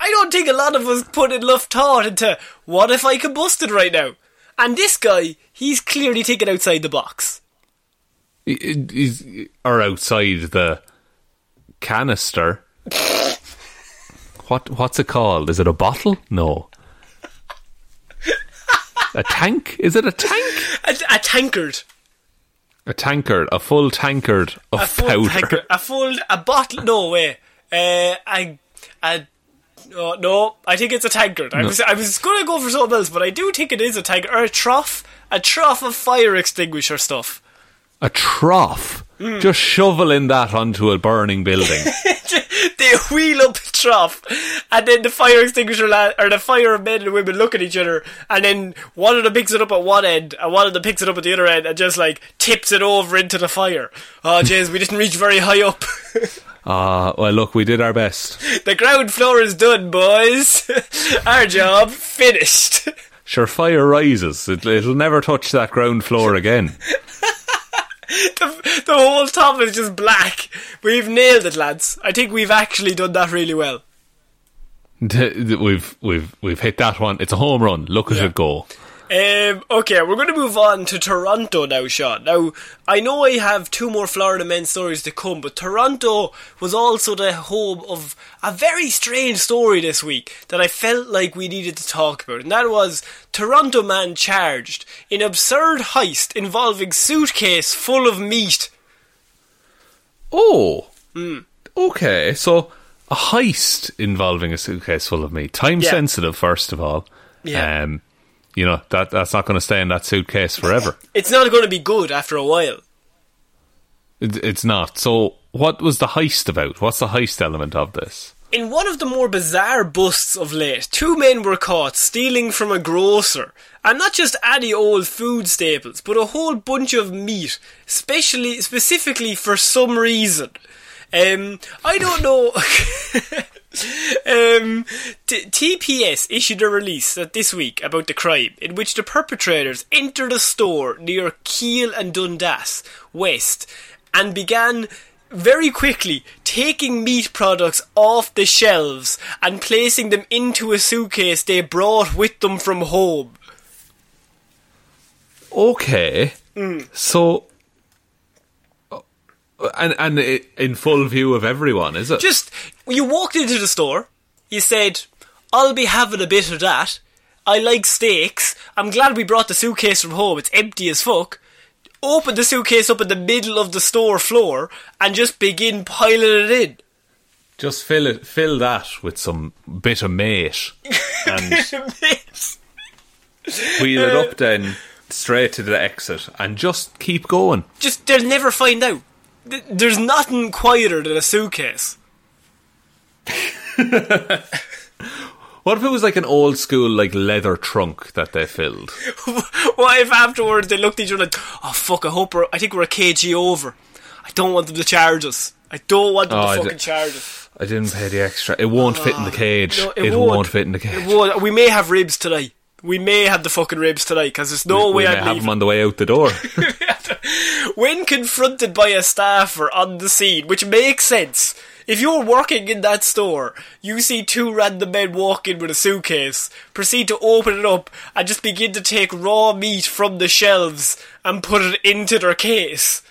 I don't think a lot of us put enough thought into what if I combusted right now. And this guy, he's clearly thinking outside the box. He's or outside the canister what what's it called is it a bottle no a tank is it a tank A, a tankard, A tankard, a full tankard of a full powder. tankard, a full, a bottle. No way. Uh, a, a. Oh, no, I think it's a tankard. I was, I was going to go for something else, but I do think it is a tankard or a trough, a trough of fire extinguisher stuff. A trough. Hmm. Just shoveling that onto a burning building. they wheel up the trough, and then the fire extinguisher lad, or the fire men and women look at each other, and then one of them picks it up at one end, and one of them picks it up at the other end, and just like tips it over into the fire. Oh, jeez, we didn't reach very high up. Ah, well, look, we did our best. the ground floor is done, boys. Our job finished. Sure, fire rises. It, it'll never touch that ground floor again. the, the whole top is just black. We've nailed it, lads. I think we've actually done that really well. We've we've we've hit that one. It's a home run. Look at Yeah. it go. Um, okay, we're going to move on to Toronto now, Sean. Now, I know I have two more Florida men stories to come, but Toronto was also the home of a very strange story this week that I felt like we needed to talk about, and that was Toronto man charged in absurd heist involving suitcase full of meat. Oh, Hmm. okay. So a heist involving a suitcase full of meat. Time Yeah. sensitive, first of all. Yeah. Um, you know that that's not going to stay in that suitcase forever. It's not going to be good after a while. It, it's not. So, what was the heist about? What's the heist element of this? In one of the more bizarre busts of late, two men were caught stealing from a grocer, and not just any old food staples, but a whole bunch of meat, specially, specifically for some reason. Um, I don't know. um, T- TPS issued a release that this week about the crime, in which the perpetrators entered a store near Keele and Dundas West and began very quickly taking meat products off the shelves and placing them into a suitcase they brought with them from home. Okay. Hmm. So, and and i- in full view of everyone, is it? Just, you walked into the store, you said, I'll be having a bit of that. I like steaks. I'm glad we brought the suitcase from home. It's empty as fuck. Open the suitcase up in the middle of the store floor and just begin piling it in. Just fill it, fill that with some bit of mate, and wheel it uh, up then straight to the exit, and just keep going. Just they'll never find out. Th- There's nothing quieter than a suitcase. What if it was like an old school like leather trunk that they filled? what if afterwards they looked at each other like, oh fuck, I hope we're, I think we're a kg over. I don't want them to charge us. I don't want them Oh, to I fucking charge us. I didn't pay the extra. It won't fit in the ah, cage. No, it won't. fit in the cage. It won't. We may have ribs tonight. We may have the fucking ribs tonight because there's no we way may I'm have leaving. them on the way out the door. when confronted by a staffer on the scene, which makes sense. If you're working in that store, you see two random men walk in with a suitcase, proceed to open it up, and just begin to take raw meat from the shelves and put it into their case.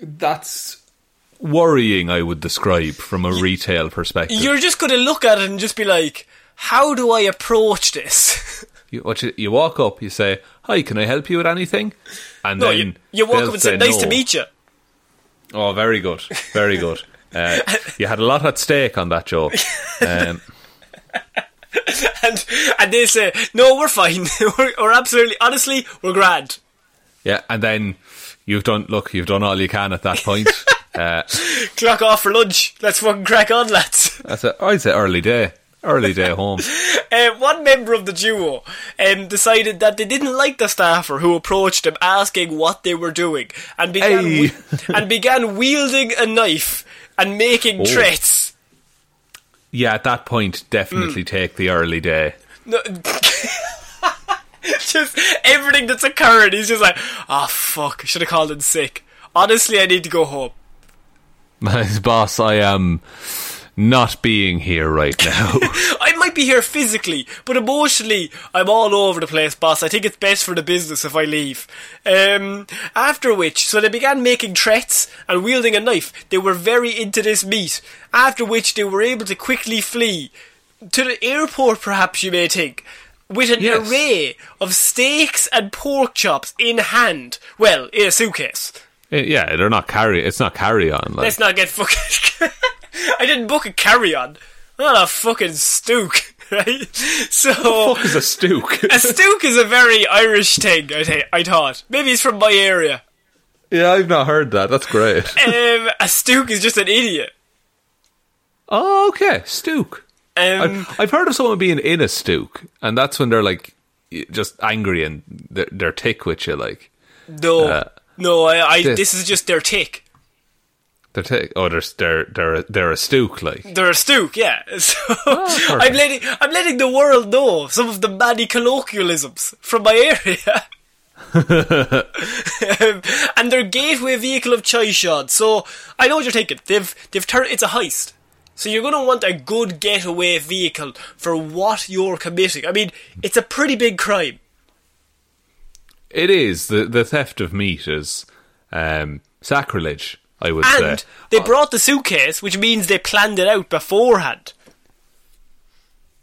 That's worrying. I would describe from a retail perspective. You're just going to look at it and just be like, how do I approach this? You, what you, you walk up, you say, "Hi, can I help you with anything?" And no, then you, you walk up and say, nice to meet you. Oh, very good, very good. Uh, you had a lot at stake on that joke. Um, And, and they say, no, we're fine. we're, we're absolutely, honestly, we're grand. yeah, and then you've done. Look, you've done all you can at that point. uh, Clock off for lunch. Let's fucking crack on, lads. that's a, I'd say early day, early day home. Uh, one member of the duo um, decided that they didn't like the staffer who approached them asking what they were doing and began, Hey. and began wielding a knife and making Oh. threats. Yeah, at that point, definitely take the early day. No, just everything that's occurring, he's just like, oh fuck, I should have called in sick. Honestly, I need to go home. My boss, I am not being here right now. I might be here physically, but emotionally, I'm all over the place, boss. I think it's best for the business if I leave. Um, after which, so they began making threats and wielding a knife. They were very into this meat. After which, they were able to quickly flee to the airport, perhaps you may think, with an Yes. array of steaks and pork chops in hand. Well, in a suitcase. Eh, yeah, they're not carry. It's not carry on. Like Let's not get fucking. I didn't book a carry on. Not a fucking stook, right? So. fuck is a stook? A stook is a very Irish thing, I, th- I thought. Maybe it's from my area. yeah, I've not heard that. That's great. Um, a stook is just an idiot. oh, okay, stook. Um, I've, I've heard of someone being in a stook, and that's when they're like just angry and they're, they're tick with you. Like no, uh, no, I, I, the- this is just their tick. They're tick. Oh, they're they're they're a, they're a stook. Like They're a stook, yeah. So Oh, I'm letting I'm letting the world know some of the many colloquialisms from my area. Um, and their gateway vehicle of choice, Sean. So I know what you're thinking. They've they've turned it's a heist. So you're going to want a good getaway vehicle for what you're committing. I mean, it's a pretty big crime. it is the the theft of meat is um, sacrilege. I would And say. they uh, brought the suitcase, which means they planned it out beforehand.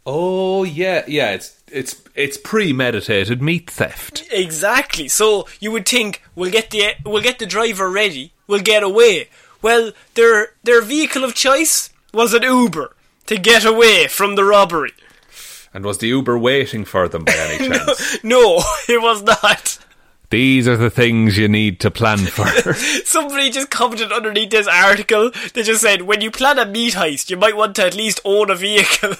Oh yeah, yeah. It's it's it's premeditated meat theft. Exactly. So you would think we'll get the we'll get the driver ready, we'll get away. Well, their their vehicle of choice was an Uber to get away from the robbery. And was the Uber waiting for them by any chance? No, it was not. These are the things you need to plan for. Somebody just commented underneath this article. They just said, when you plan a meat heist, you might want to at least own a vehicle.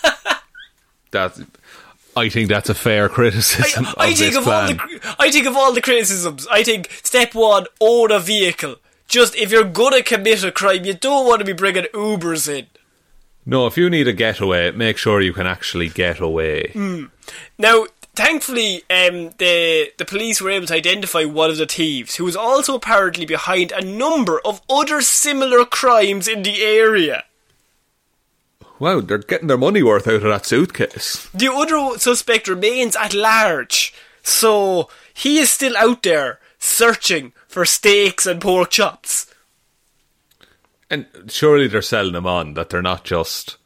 that's, I think that's a fair criticism I, I of think of all the I think of all the criticisms. I think step one, own a vehicle. Just if you're gonna commit a crime, you don't want to be bringing Ubers in. No, if you need a getaway, make sure you can actually get away. Hmm. Now, thankfully, um, the the police were able to identify one of the thieves, who was also apparently behind a number of other similar crimes in the area. Wow, they're getting their money worth out of that suitcase. The other suspect remains at large, so he is still out there searching for steaks and pork chops. And surely they're selling them on, that they're not just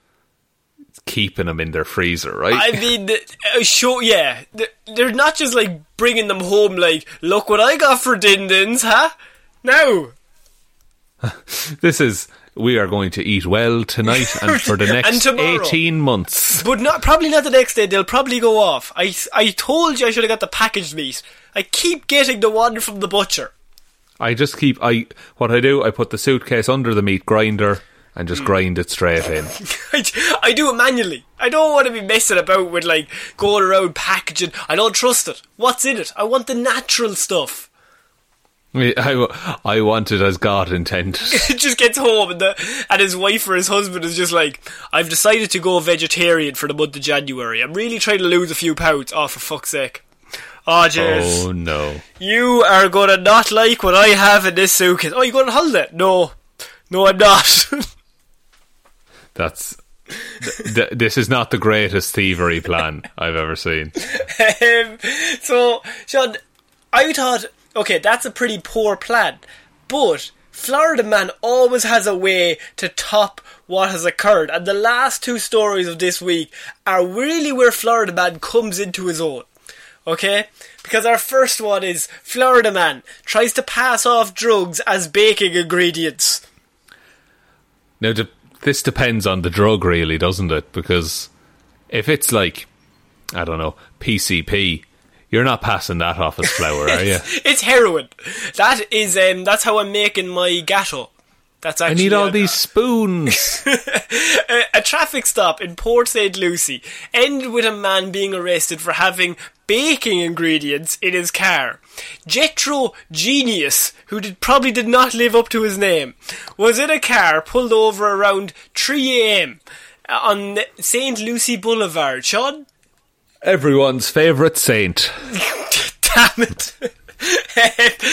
keeping them in their freezer, right? I mean, uh, sure, yeah, they're not just like bringing them home. Like, look what I got for din dins, huh? No, this is we are going to eat well tonight and for the next 18 months. But not probably not the next day. They'll probably go off. I I told you I should have got the packaged meat. I keep getting the one from the butcher. I just keep I what I do I put the suitcase under the meat grinder and just grind it straight in. I, do it manually. I don't want to be messing about with like going around packaging. I don't trust it. What's in it? I want the natural stuff. I, I want it as God intended. It just gets home and the and his wife or his husband is just like, I've decided to go vegetarian for the month of January. I'm really trying to lose a few pounds. Oh, for fuck's sake. Oh, jeez. Oh no. You are gonna not like what I have in this suitcase. Oh, you going on holiday? No. No, I'm not. That's th- th- this is not the greatest thievery plan I've ever seen. um, so, Sean, I thought, okay, that's a pretty poor plan, but Florida Man always has a way to top what has occurred, and the last two stories of this week are really where Florida Man comes into his own. Okay? Because our first one is Florida Man tries to pass off drugs as baking ingredients. Now de- this depends on the drug really, doesn't it? Because if it's like I don't know, PCP, you're not passing that off as flour, are you? It's heroin. That is um that's how I'm making my gatto. That's I need all these spoons. a, a traffic stop in Port St. Lucie ended with a man being arrested for having baking ingredients in his car. Jethro Genius, who did, probably did not live up to his name, was in a car pulled over around 3am on St. Lucie Boulevard. Sean? Everyone's favourite saint. Damn it.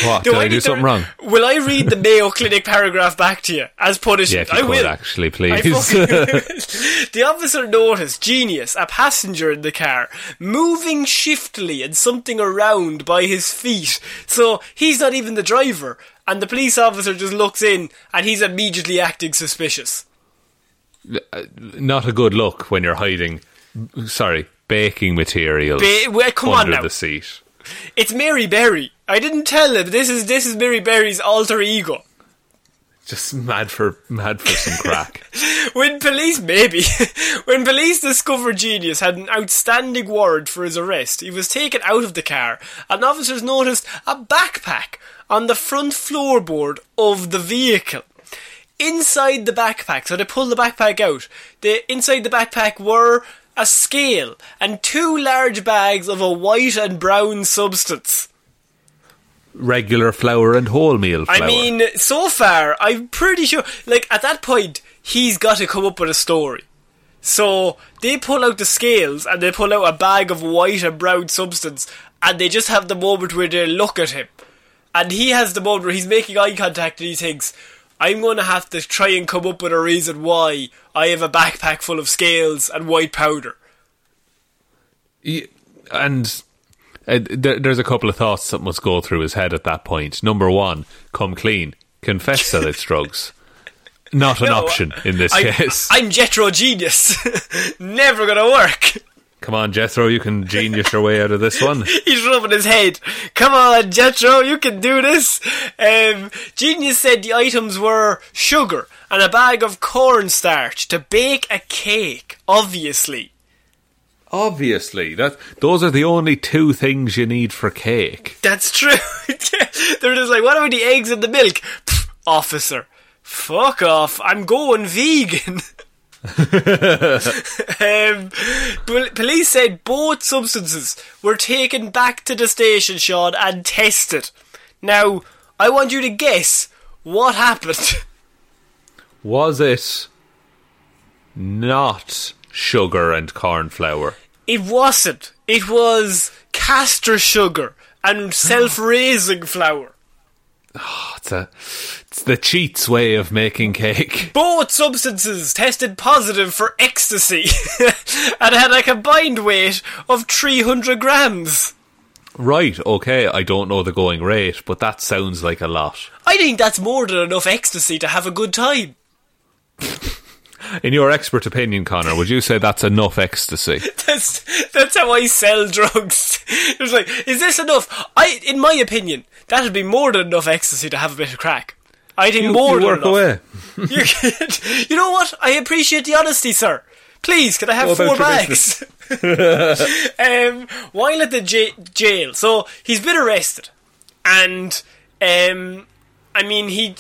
What, did I do need to- something wrong? Will I read the Mayo Clinic paragraph back to you as Yeah, punishment? if you I will. actually, please. the officer noticed Genius, a passenger in the car, moving shiftily and something around by his feet. So he's not even the driver, and the police officer just looks in and he's immediately acting suspicious. Uh, not a good look when you're hiding. Sorry, baking materials Ba- well, come on under now. the seat. It's Mary Berry. I didn't tell him this is this is Mary Berry's alter ego. Just mad for mad for some crack. When police, maybe, when police discovered Genius had an outstanding warrant for his arrest, he was taken out of the car, and officers noticed a backpack on the front floorboard of the vehicle. Inside the backpack, so they pulled the backpack out. The inside the backpack were a scale and two large bags of a white and brown substance. Regular flour and wholemeal flour. I mean, so far, I'm pretty sure, like, at that point, he's got to come up with a story. So, they pull out the scales and they pull out a bag of white and brown substance and they just have the moment where they look at him. And he has the moment where he's making eye contact and he thinks, I'm going to have to try and come up with a reason why I have a backpack full of scales and white powder. Y- and uh, there, there's a couple of thoughts that must go through his head at that point. Number one, come clean, confess that it's drugs. Not an No, option in this I, case. I'm Jethro Genius. Never gonna work. Come on, Jethro, you can genius your way out of this one. He's rubbing his head. Come on, Jethro, you can do this. Um, Genius said the items were sugar and a bag of cornstarch to bake a cake. Obviously, Obviously, that those are the only two things you need for cake. that's true. They're just like, what about the eggs and the milk? Pff, officer, fuck off. I'm going vegan. um, police said both substances were taken back to the station, Sean, and tested. Now, I want you to guess what happened. Was it not sugar and corn flour? It wasn't. It was castor sugar and self-raising flour. Ah, it's a, it's the cheats way of making cake. Both substances tested positive for ecstasy and had a combined weight of 300 grams. Right, okay, I don't know the going rate, but that sounds like a lot. I think that's more than enough ecstasy to have a good time. In your expert opinion, Connor, would you say that's enough ecstasy? That's that's how I sell drugs. It was like, is this enough? I, in my opinion, that'd be more than enough ecstasy to have a bit of crack. I think You, more you than work enough. away. you, know what? I appreciate the honesty, sir. Please, can I have four bags? um, while at the j- jail, so he's been arrested, and um, I mean he.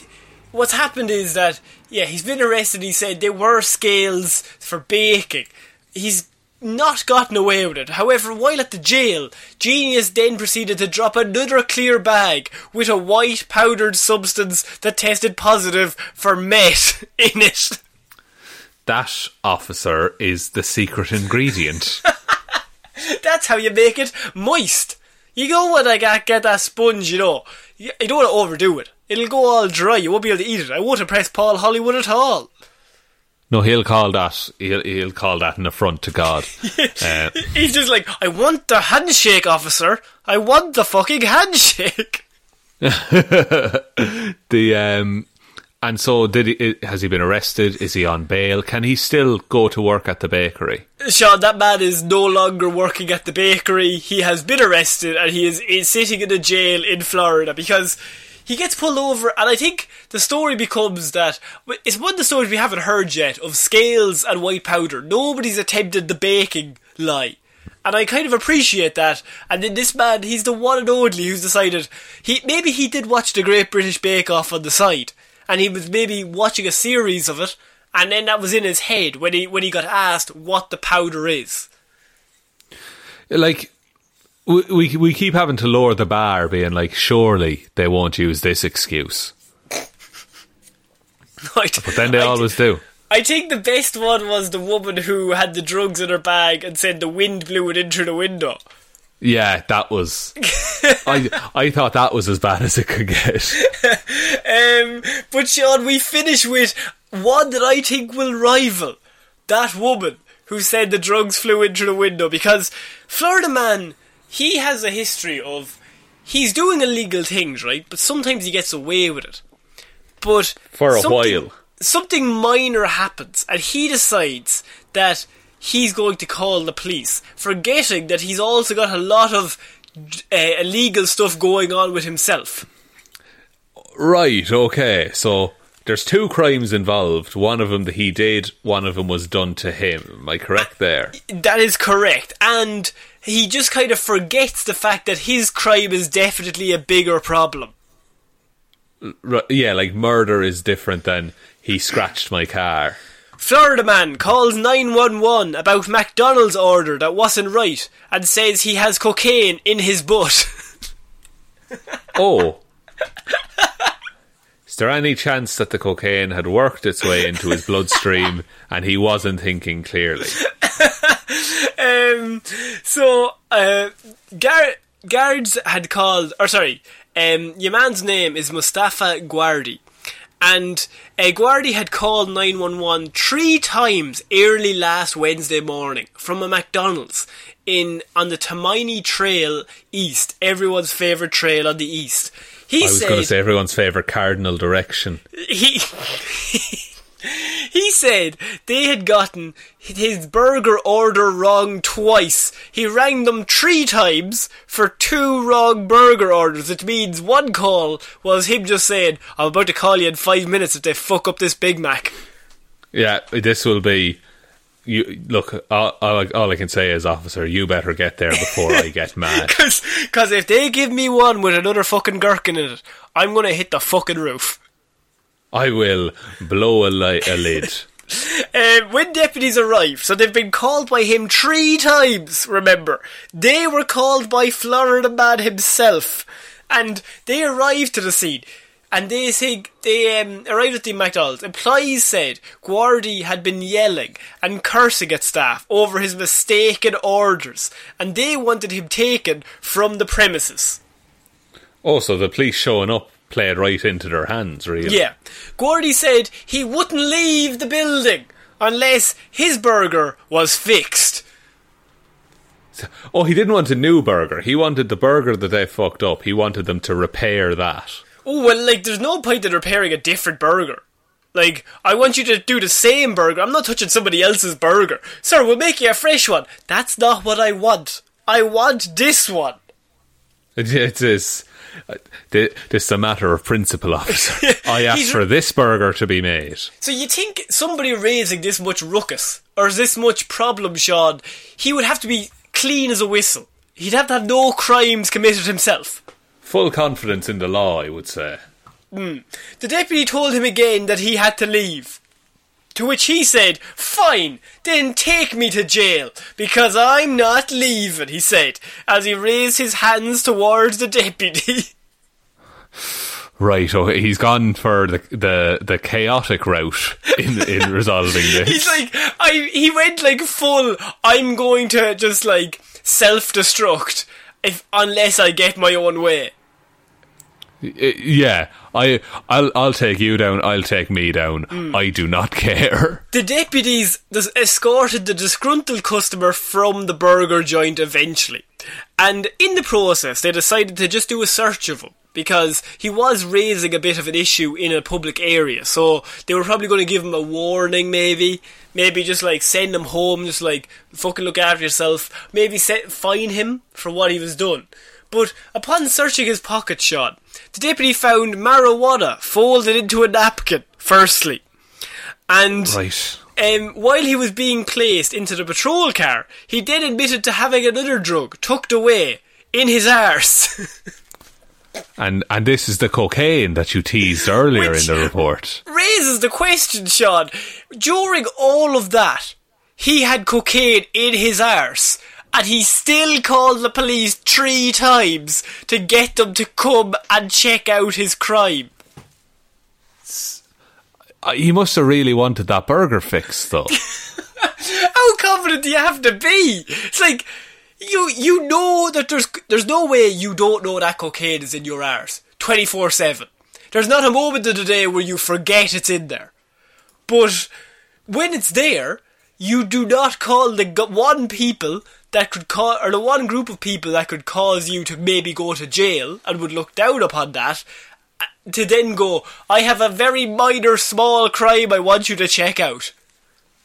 What's happened is that yeah, he's been arrested. He said there were scales for baking. He's not gotten away with it. However, while at the jail, Genius then proceeded to drop another clear bag with a white powdered substance that tested positive for meth in it. That officer is the secret ingredient. That's how you make it moist. You go when I get, get that sponge, you know. You don't want to overdo it. It'll go all dry. You won't be able to eat it. I won't impress Paul Hollywood at all. no, he'll call that. He'll, he'll call that an affront to God. Uh, He's just like, I want the handshake, officer. I want the fucking handshake. the um, and so did he? Has he been arrested? Is he on bail? Can he still go to work at the bakery? Sean, that man is no longer working at the bakery. He has been arrested and he is, is sitting in a jail in Florida because he gets pulled over. And I think the story becomes that it's one of the stories we haven't heard yet of scales and white powder. Nobody's attempted the baking lie. And I kind of appreciate that. And then this man, he's the one and only who's decided he maybe he did watch the Great British Bake Off on the side, and he was maybe watching a series of it, and then that was in his head when he when he got asked what the powder is. Like we we, we keep having to lower the bar, being like, surely they won't use this excuse, Right. but then they I always do. I think the best one was the woman who had the drugs in her bag and said the wind blew it in through the window. Yeah, that was. I I thought that was as bad as it could get. Um, but Sean, we finish with one that I think will rival that woman who said the drugs flew in through the window because Florida man, he has a history of he's doing illegal things, right? But sometimes he gets away with it. But For a while. something minor happens, and he decides that he's going to call the police, forgetting that he's also got a lot of uh, illegal stuff going on with himself. Right, okay. So there's two crimes involved. One of them that he did, one of them was done to him. Am I correct there? That is correct, and he just kind of forgets the fact that his crime is definitely a bigger problem. Right, yeah, like murder is different than he scratched my car. Florida man calls 911 about McDonald's order that wasn't right and says he has cocaine in his butt. Oh. Is there any chance that the cocaine had worked its way into his bloodstream and he wasn't thinking clearly? um, so, uh, Gar- guards had called, or sorry, um, your man's name is Mustafa Guardi. And uh, Guardi had called 911 three times early last Wednesday morning from a McDonald's in on the Tamiami Trail East, everyone's favourite trail on the east. He I was going to say everyone's favourite cardinal direction. he he said they had gotten his burger order wrong twice. He rang them three times for two wrong burger orders, which means one call was him just saying, "I'm about to call you in five minutes if they fuck up this Big Mac." Yeah, this will be. You look. All, all, I- all I can say is, officer, you better get there before I get mad. Because if they give me one with another fucking gherkin in it, I'm gonna hit the fucking roof. I will blow a, li- a lid. Uh, when deputies arrive, so they've been called by him three times, remember. They were called by Florida Man himself. And they arrived to the scene. And they say, they um, arrived at the McDonald's. Employees said Guardi had been yelling and cursing at staff over his mistaken orders. And they wanted him taken from the premises. Also, the police showing up played right into their hands, really. Yeah. Guardi said he wouldn't leave the building unless his burger was fixed. Oh, he didn't want a new burger. He wanted the burger that they fucked up. He wanted them to repair that. Oh, well, like, there's no point in repairing a different burger. Like, I want you to do the same burger. I'm not touching somebody else's burger. Sir, we'll make you a fresh one. That's not what I want. I want this one. It, is. uh, This is a matter of principle, officer. I asked for this burger to be made. So you think somebody raising this much ruckus or this much problem, Sean, he would have to be clean as a whistle. He'd have to have no crimes committed himself. Full confidence in the law, I would say. Hmm. The deputy told him again that he had to leave. To which he said, Fine, then take me to jail, because I'm not leaving, he said, as he raised his hands towards the deputy. Right, okay, he's gone for the the, the chaotic route in in resolving this. He's like, I. He went like full. I'm going to just like self-destruct if unless I get my own way. I- yeah, I I'll I'll take you down. I'll take me down. Hmm. I do not care. The deputies escorted the disgruntled customer from the burger joint eventually, and in the process, they decided to just do a search of him because he was raising a bit of an issue in a public area. So they were probably going to give him a warning, maybe, maybe just like send him home, just like fucking look after yourself. Maybe set, fine him for what he was done. But upon searching his pocket shot, the deputy found marijuana folded into a napkin. Firstly, and Right. um, while he was being placed into the patrol car, he then admitted to having another drug tucked away in his arse. And and this is the cocaine that you teased earlier in the report. Raises the question, Sean. During all of that, he had cocaine in his arse, and he still called the police three times to get them to come and check out his crime. He must have really wanted that burger fix, though. How confident do you have to be? It's like you you know that there's there's no way you don't know that cocaine is in your arse twenty four seven. There's not a moment of the day where you forget it's in there. But when it's there, you do not call the one people that could cause or the one group of people that could cause you to maybe go to jail and would look down upon that. uh, To then go, I have a very minor, small crime I want you to check out.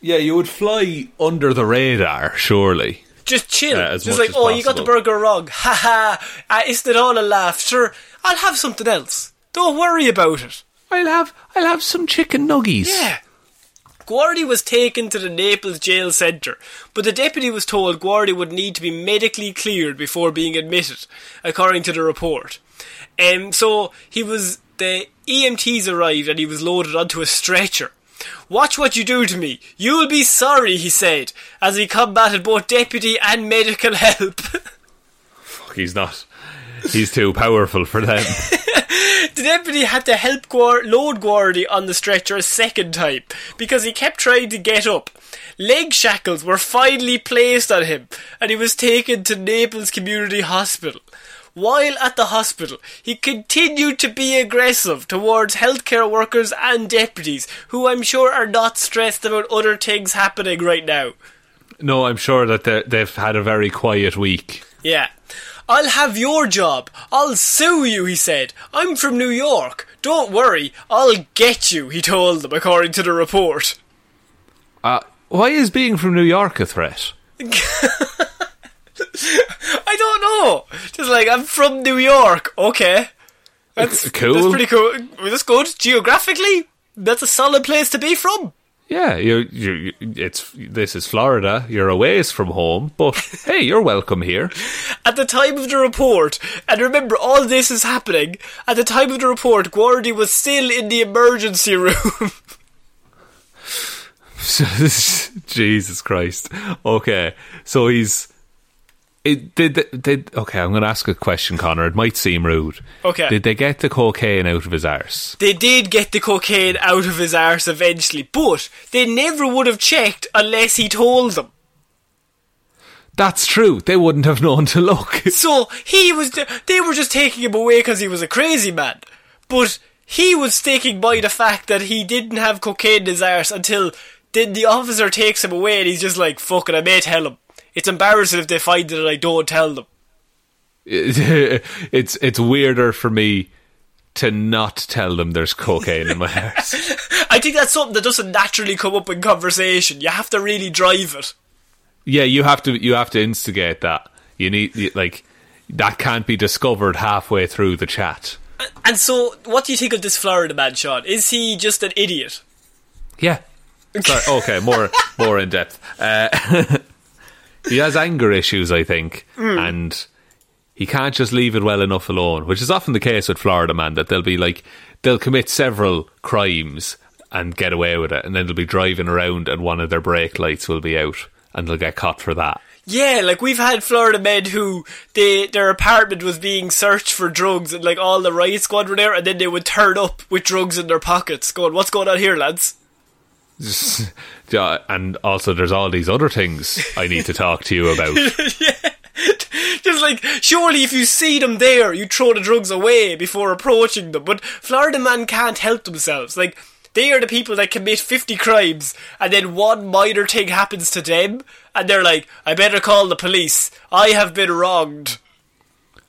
yeah, you would fly under the radar, surely. Just chill. As Just like, oh, you got the burger wrong. Ha ha. Uh, isn't it all a laugh? Sure, I'll have something else. Don't worry about it. I'll have I'll have some chicken nuggies. Yeah. Guardi was taken to the Naples jail centre, but the deputy was told Guardi would need to be medically cleared before being admitted, according to the report. Um, so he was the EMTs arrived and he was loaded onto a stretcher. Watch what you do to me. You'll be sorry, he said, as he combated both deputy and medical help. Fuck, he's not. He's too powerful for them. The deputy had to help Guar- load Guardi on the stretcher a second time because he kept trying to get up. Leg shackles were finally placed on him and he was taken to Naples Community Hospital. While at the hospital, he continued to be aggressive towards healthcare workers and deputies who I'm sure are not stressed about other things happening right now. no, I'm sure that they've had a very quiet week. Yeah. I'll have your job. I'll sue you, he said. I'm from New York. Don't worry, I'll get you, he told them, according to the report. Uh, why is being from New York a threat? I don't know. Just like, I'm from New York. Okay. That's Cool. That's pretty cool. That's good. Geographically, that's a solid place to be from. Yeah, you're, you're, it's this is Florida. You're away from home, but hey, you're welcome here. At the time of the report, and remember, all this is happening, at the time of the report, Guardi was still in the emergency room. Jesus Christ. Okay, so he's. It, did, did okay? I'm going to ask a question, Connor. It might seem rude. Okay. Did they get the cocaine out of his arse? They did get the cocaine out of his arse eventually, but they never would have checked unless he told them. That's true. They wouldn't have known to look. So he was, they were just taking him away because he was a crazy man. But he was sticking by the fact that he didn't have cocaine in his arse until then the officer takes him away and he's just like, "Fucking, it, I may tell him. It's embarrassing if they find it and I don't tell them. it's it's weirder for me to not tell them there's cocaine in my arse. I think that's something that doesn't naturally come up in conversation. You have to really drive it. Yeah, you have to you have to instigate that. You need like that can't be discovered halfway through the chat. And so, what do you think of this Florida man, Sean? Is he just an idiot? Yeah. Sorry, okay, more more in depth. Uh, he has anger issues, I think, hmm. and he can't just leave it well enough alone, which is often the case with Florida man. That they'll be like they'll commit several crimes and get away with it, and then they'll be driving around and one of their brake lights will be out, and they'll get caught for that. Yeah, like we've had Florida men who they their apartment was being searched for drugs and like all the riot squad were there and then they would turn up with drugs in their pockets going, What's going on here, lads? Yeah, and also, there's all these other things I need to talk to you about. yeah. Just like, surely if you see them there, you throw the drugs away before approaching them. But Florida man can't help themselves. Like, they are the people that commit 50 crimes, and then one minor thing happens to them, and they're like, I better call the police. I have been wronged.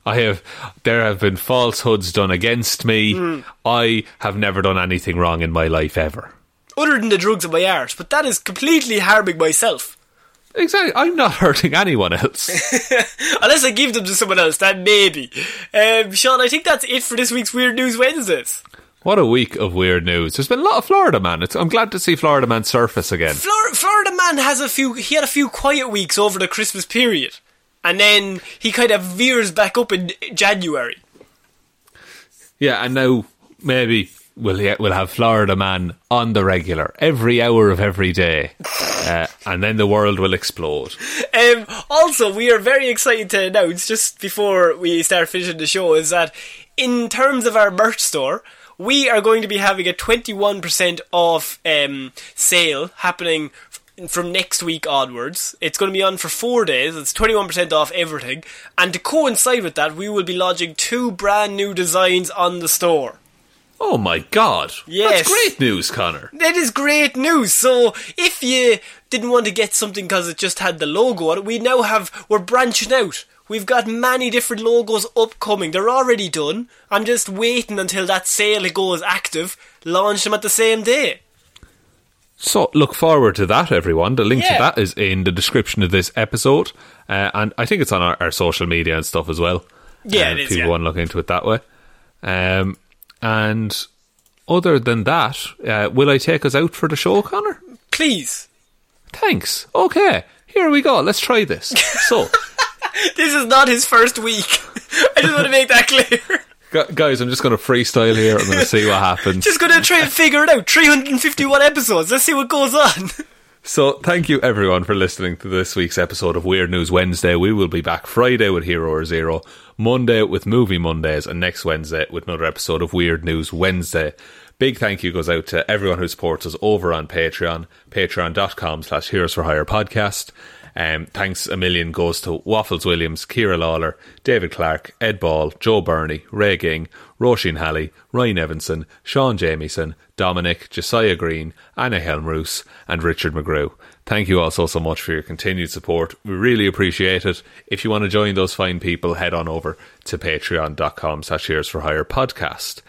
I have there have been falsehoods done against me. Hmm. I have never done anything wrong in my life ever. Other than the drugs in my arse, but that is completely harming myself. Exactly. I'm not hurting anyone else. Unless I give them to someone else, then maybe. Um, Sean, I think that's it for this week's Weird News Wednesdays. what a week of weird news. There's been a lot of Florida man. It's, I'm glad to see Florida man surface again. Flor- Florida man has a few. He had a few quiet weeks over the Christmas period, and then he kind of veers back up in January. Yeah, and now maybe we'll we'll have Florida man on the regular every hour of every day, uh, and then the world will explode. Um, also, we are very excited to announce just before we start finishing the show is that in terms of our merch store. We are going to be having a 21% off um, sale happening from next week onwards. It's going to be on for four days. It's 21% off everything. And to coincide with that, we will be launching two brand new designs on the store. Oh my god! Yes. that's great news, Connor. That is great news. So if you didn't want to get something because it just had the logo on it, we now have we're branching out. We've got many different logos upcoming. They're already done. I'm just waiting until that sale goes active. Launch them at the same day. So look forward to that, everyone. The link Yeah. to that is in the description of this episode, uh, and I think it's on our, our social media and stuff as well. Yeah, uh, it if is, people yeah. want to look into it that way. Um, and other than that, uh, will I take us out for the show, Connor? Please. Thanks. Okay, here we go. Let's try this. So, This is not his first week. I just want to make that clear. guys, I'm just going to freestyle here. I'm going to see what happens. Just gonna try and figure it out. 351 episodes. Let's see what goes on. So, thank you everyone for listening to this week's episode of Weird News Wednesday. We will be back Friday with Hero or Zero, Monday with Movie Mondays, and next Wednesday with another episode of Weird News Wednesday. Big thank you goes out to everyone who supports us over on Patreon, patreon.com slash Heroes for Hire podcast. Um, thanks a million goes to Waffles Williams, Kira Lawler, David Clark, Ed Ball, Joe Burney, Ray Ging, Roisin Halley, Ryan Evanson, Sean Jamieson, Dominic, Josiah Green, Anna Helmroos, and Richard McGrew. Thank you all so, much for your continued support. We really appreciate it. If you want to join those fine people, head on over to patreon.com slash Heroes for Hire podcast.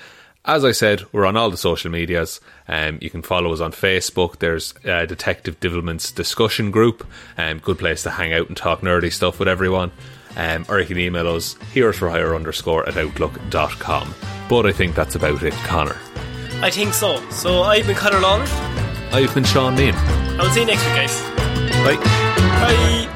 As I said, we're on all the social medias. Um, you can follow us on Facebook. There's uh, Detective Divilment's discussion group. Um, good place to hang out and talk nerdy stuff with everyone. Um, or you can email us heroesforhire underscore at outlook.com. But I think that's about it, Connor. I think so. So I've been Conor Lawler. I've been Sean Mean. I'll see you next week, guys. Bye. Bye.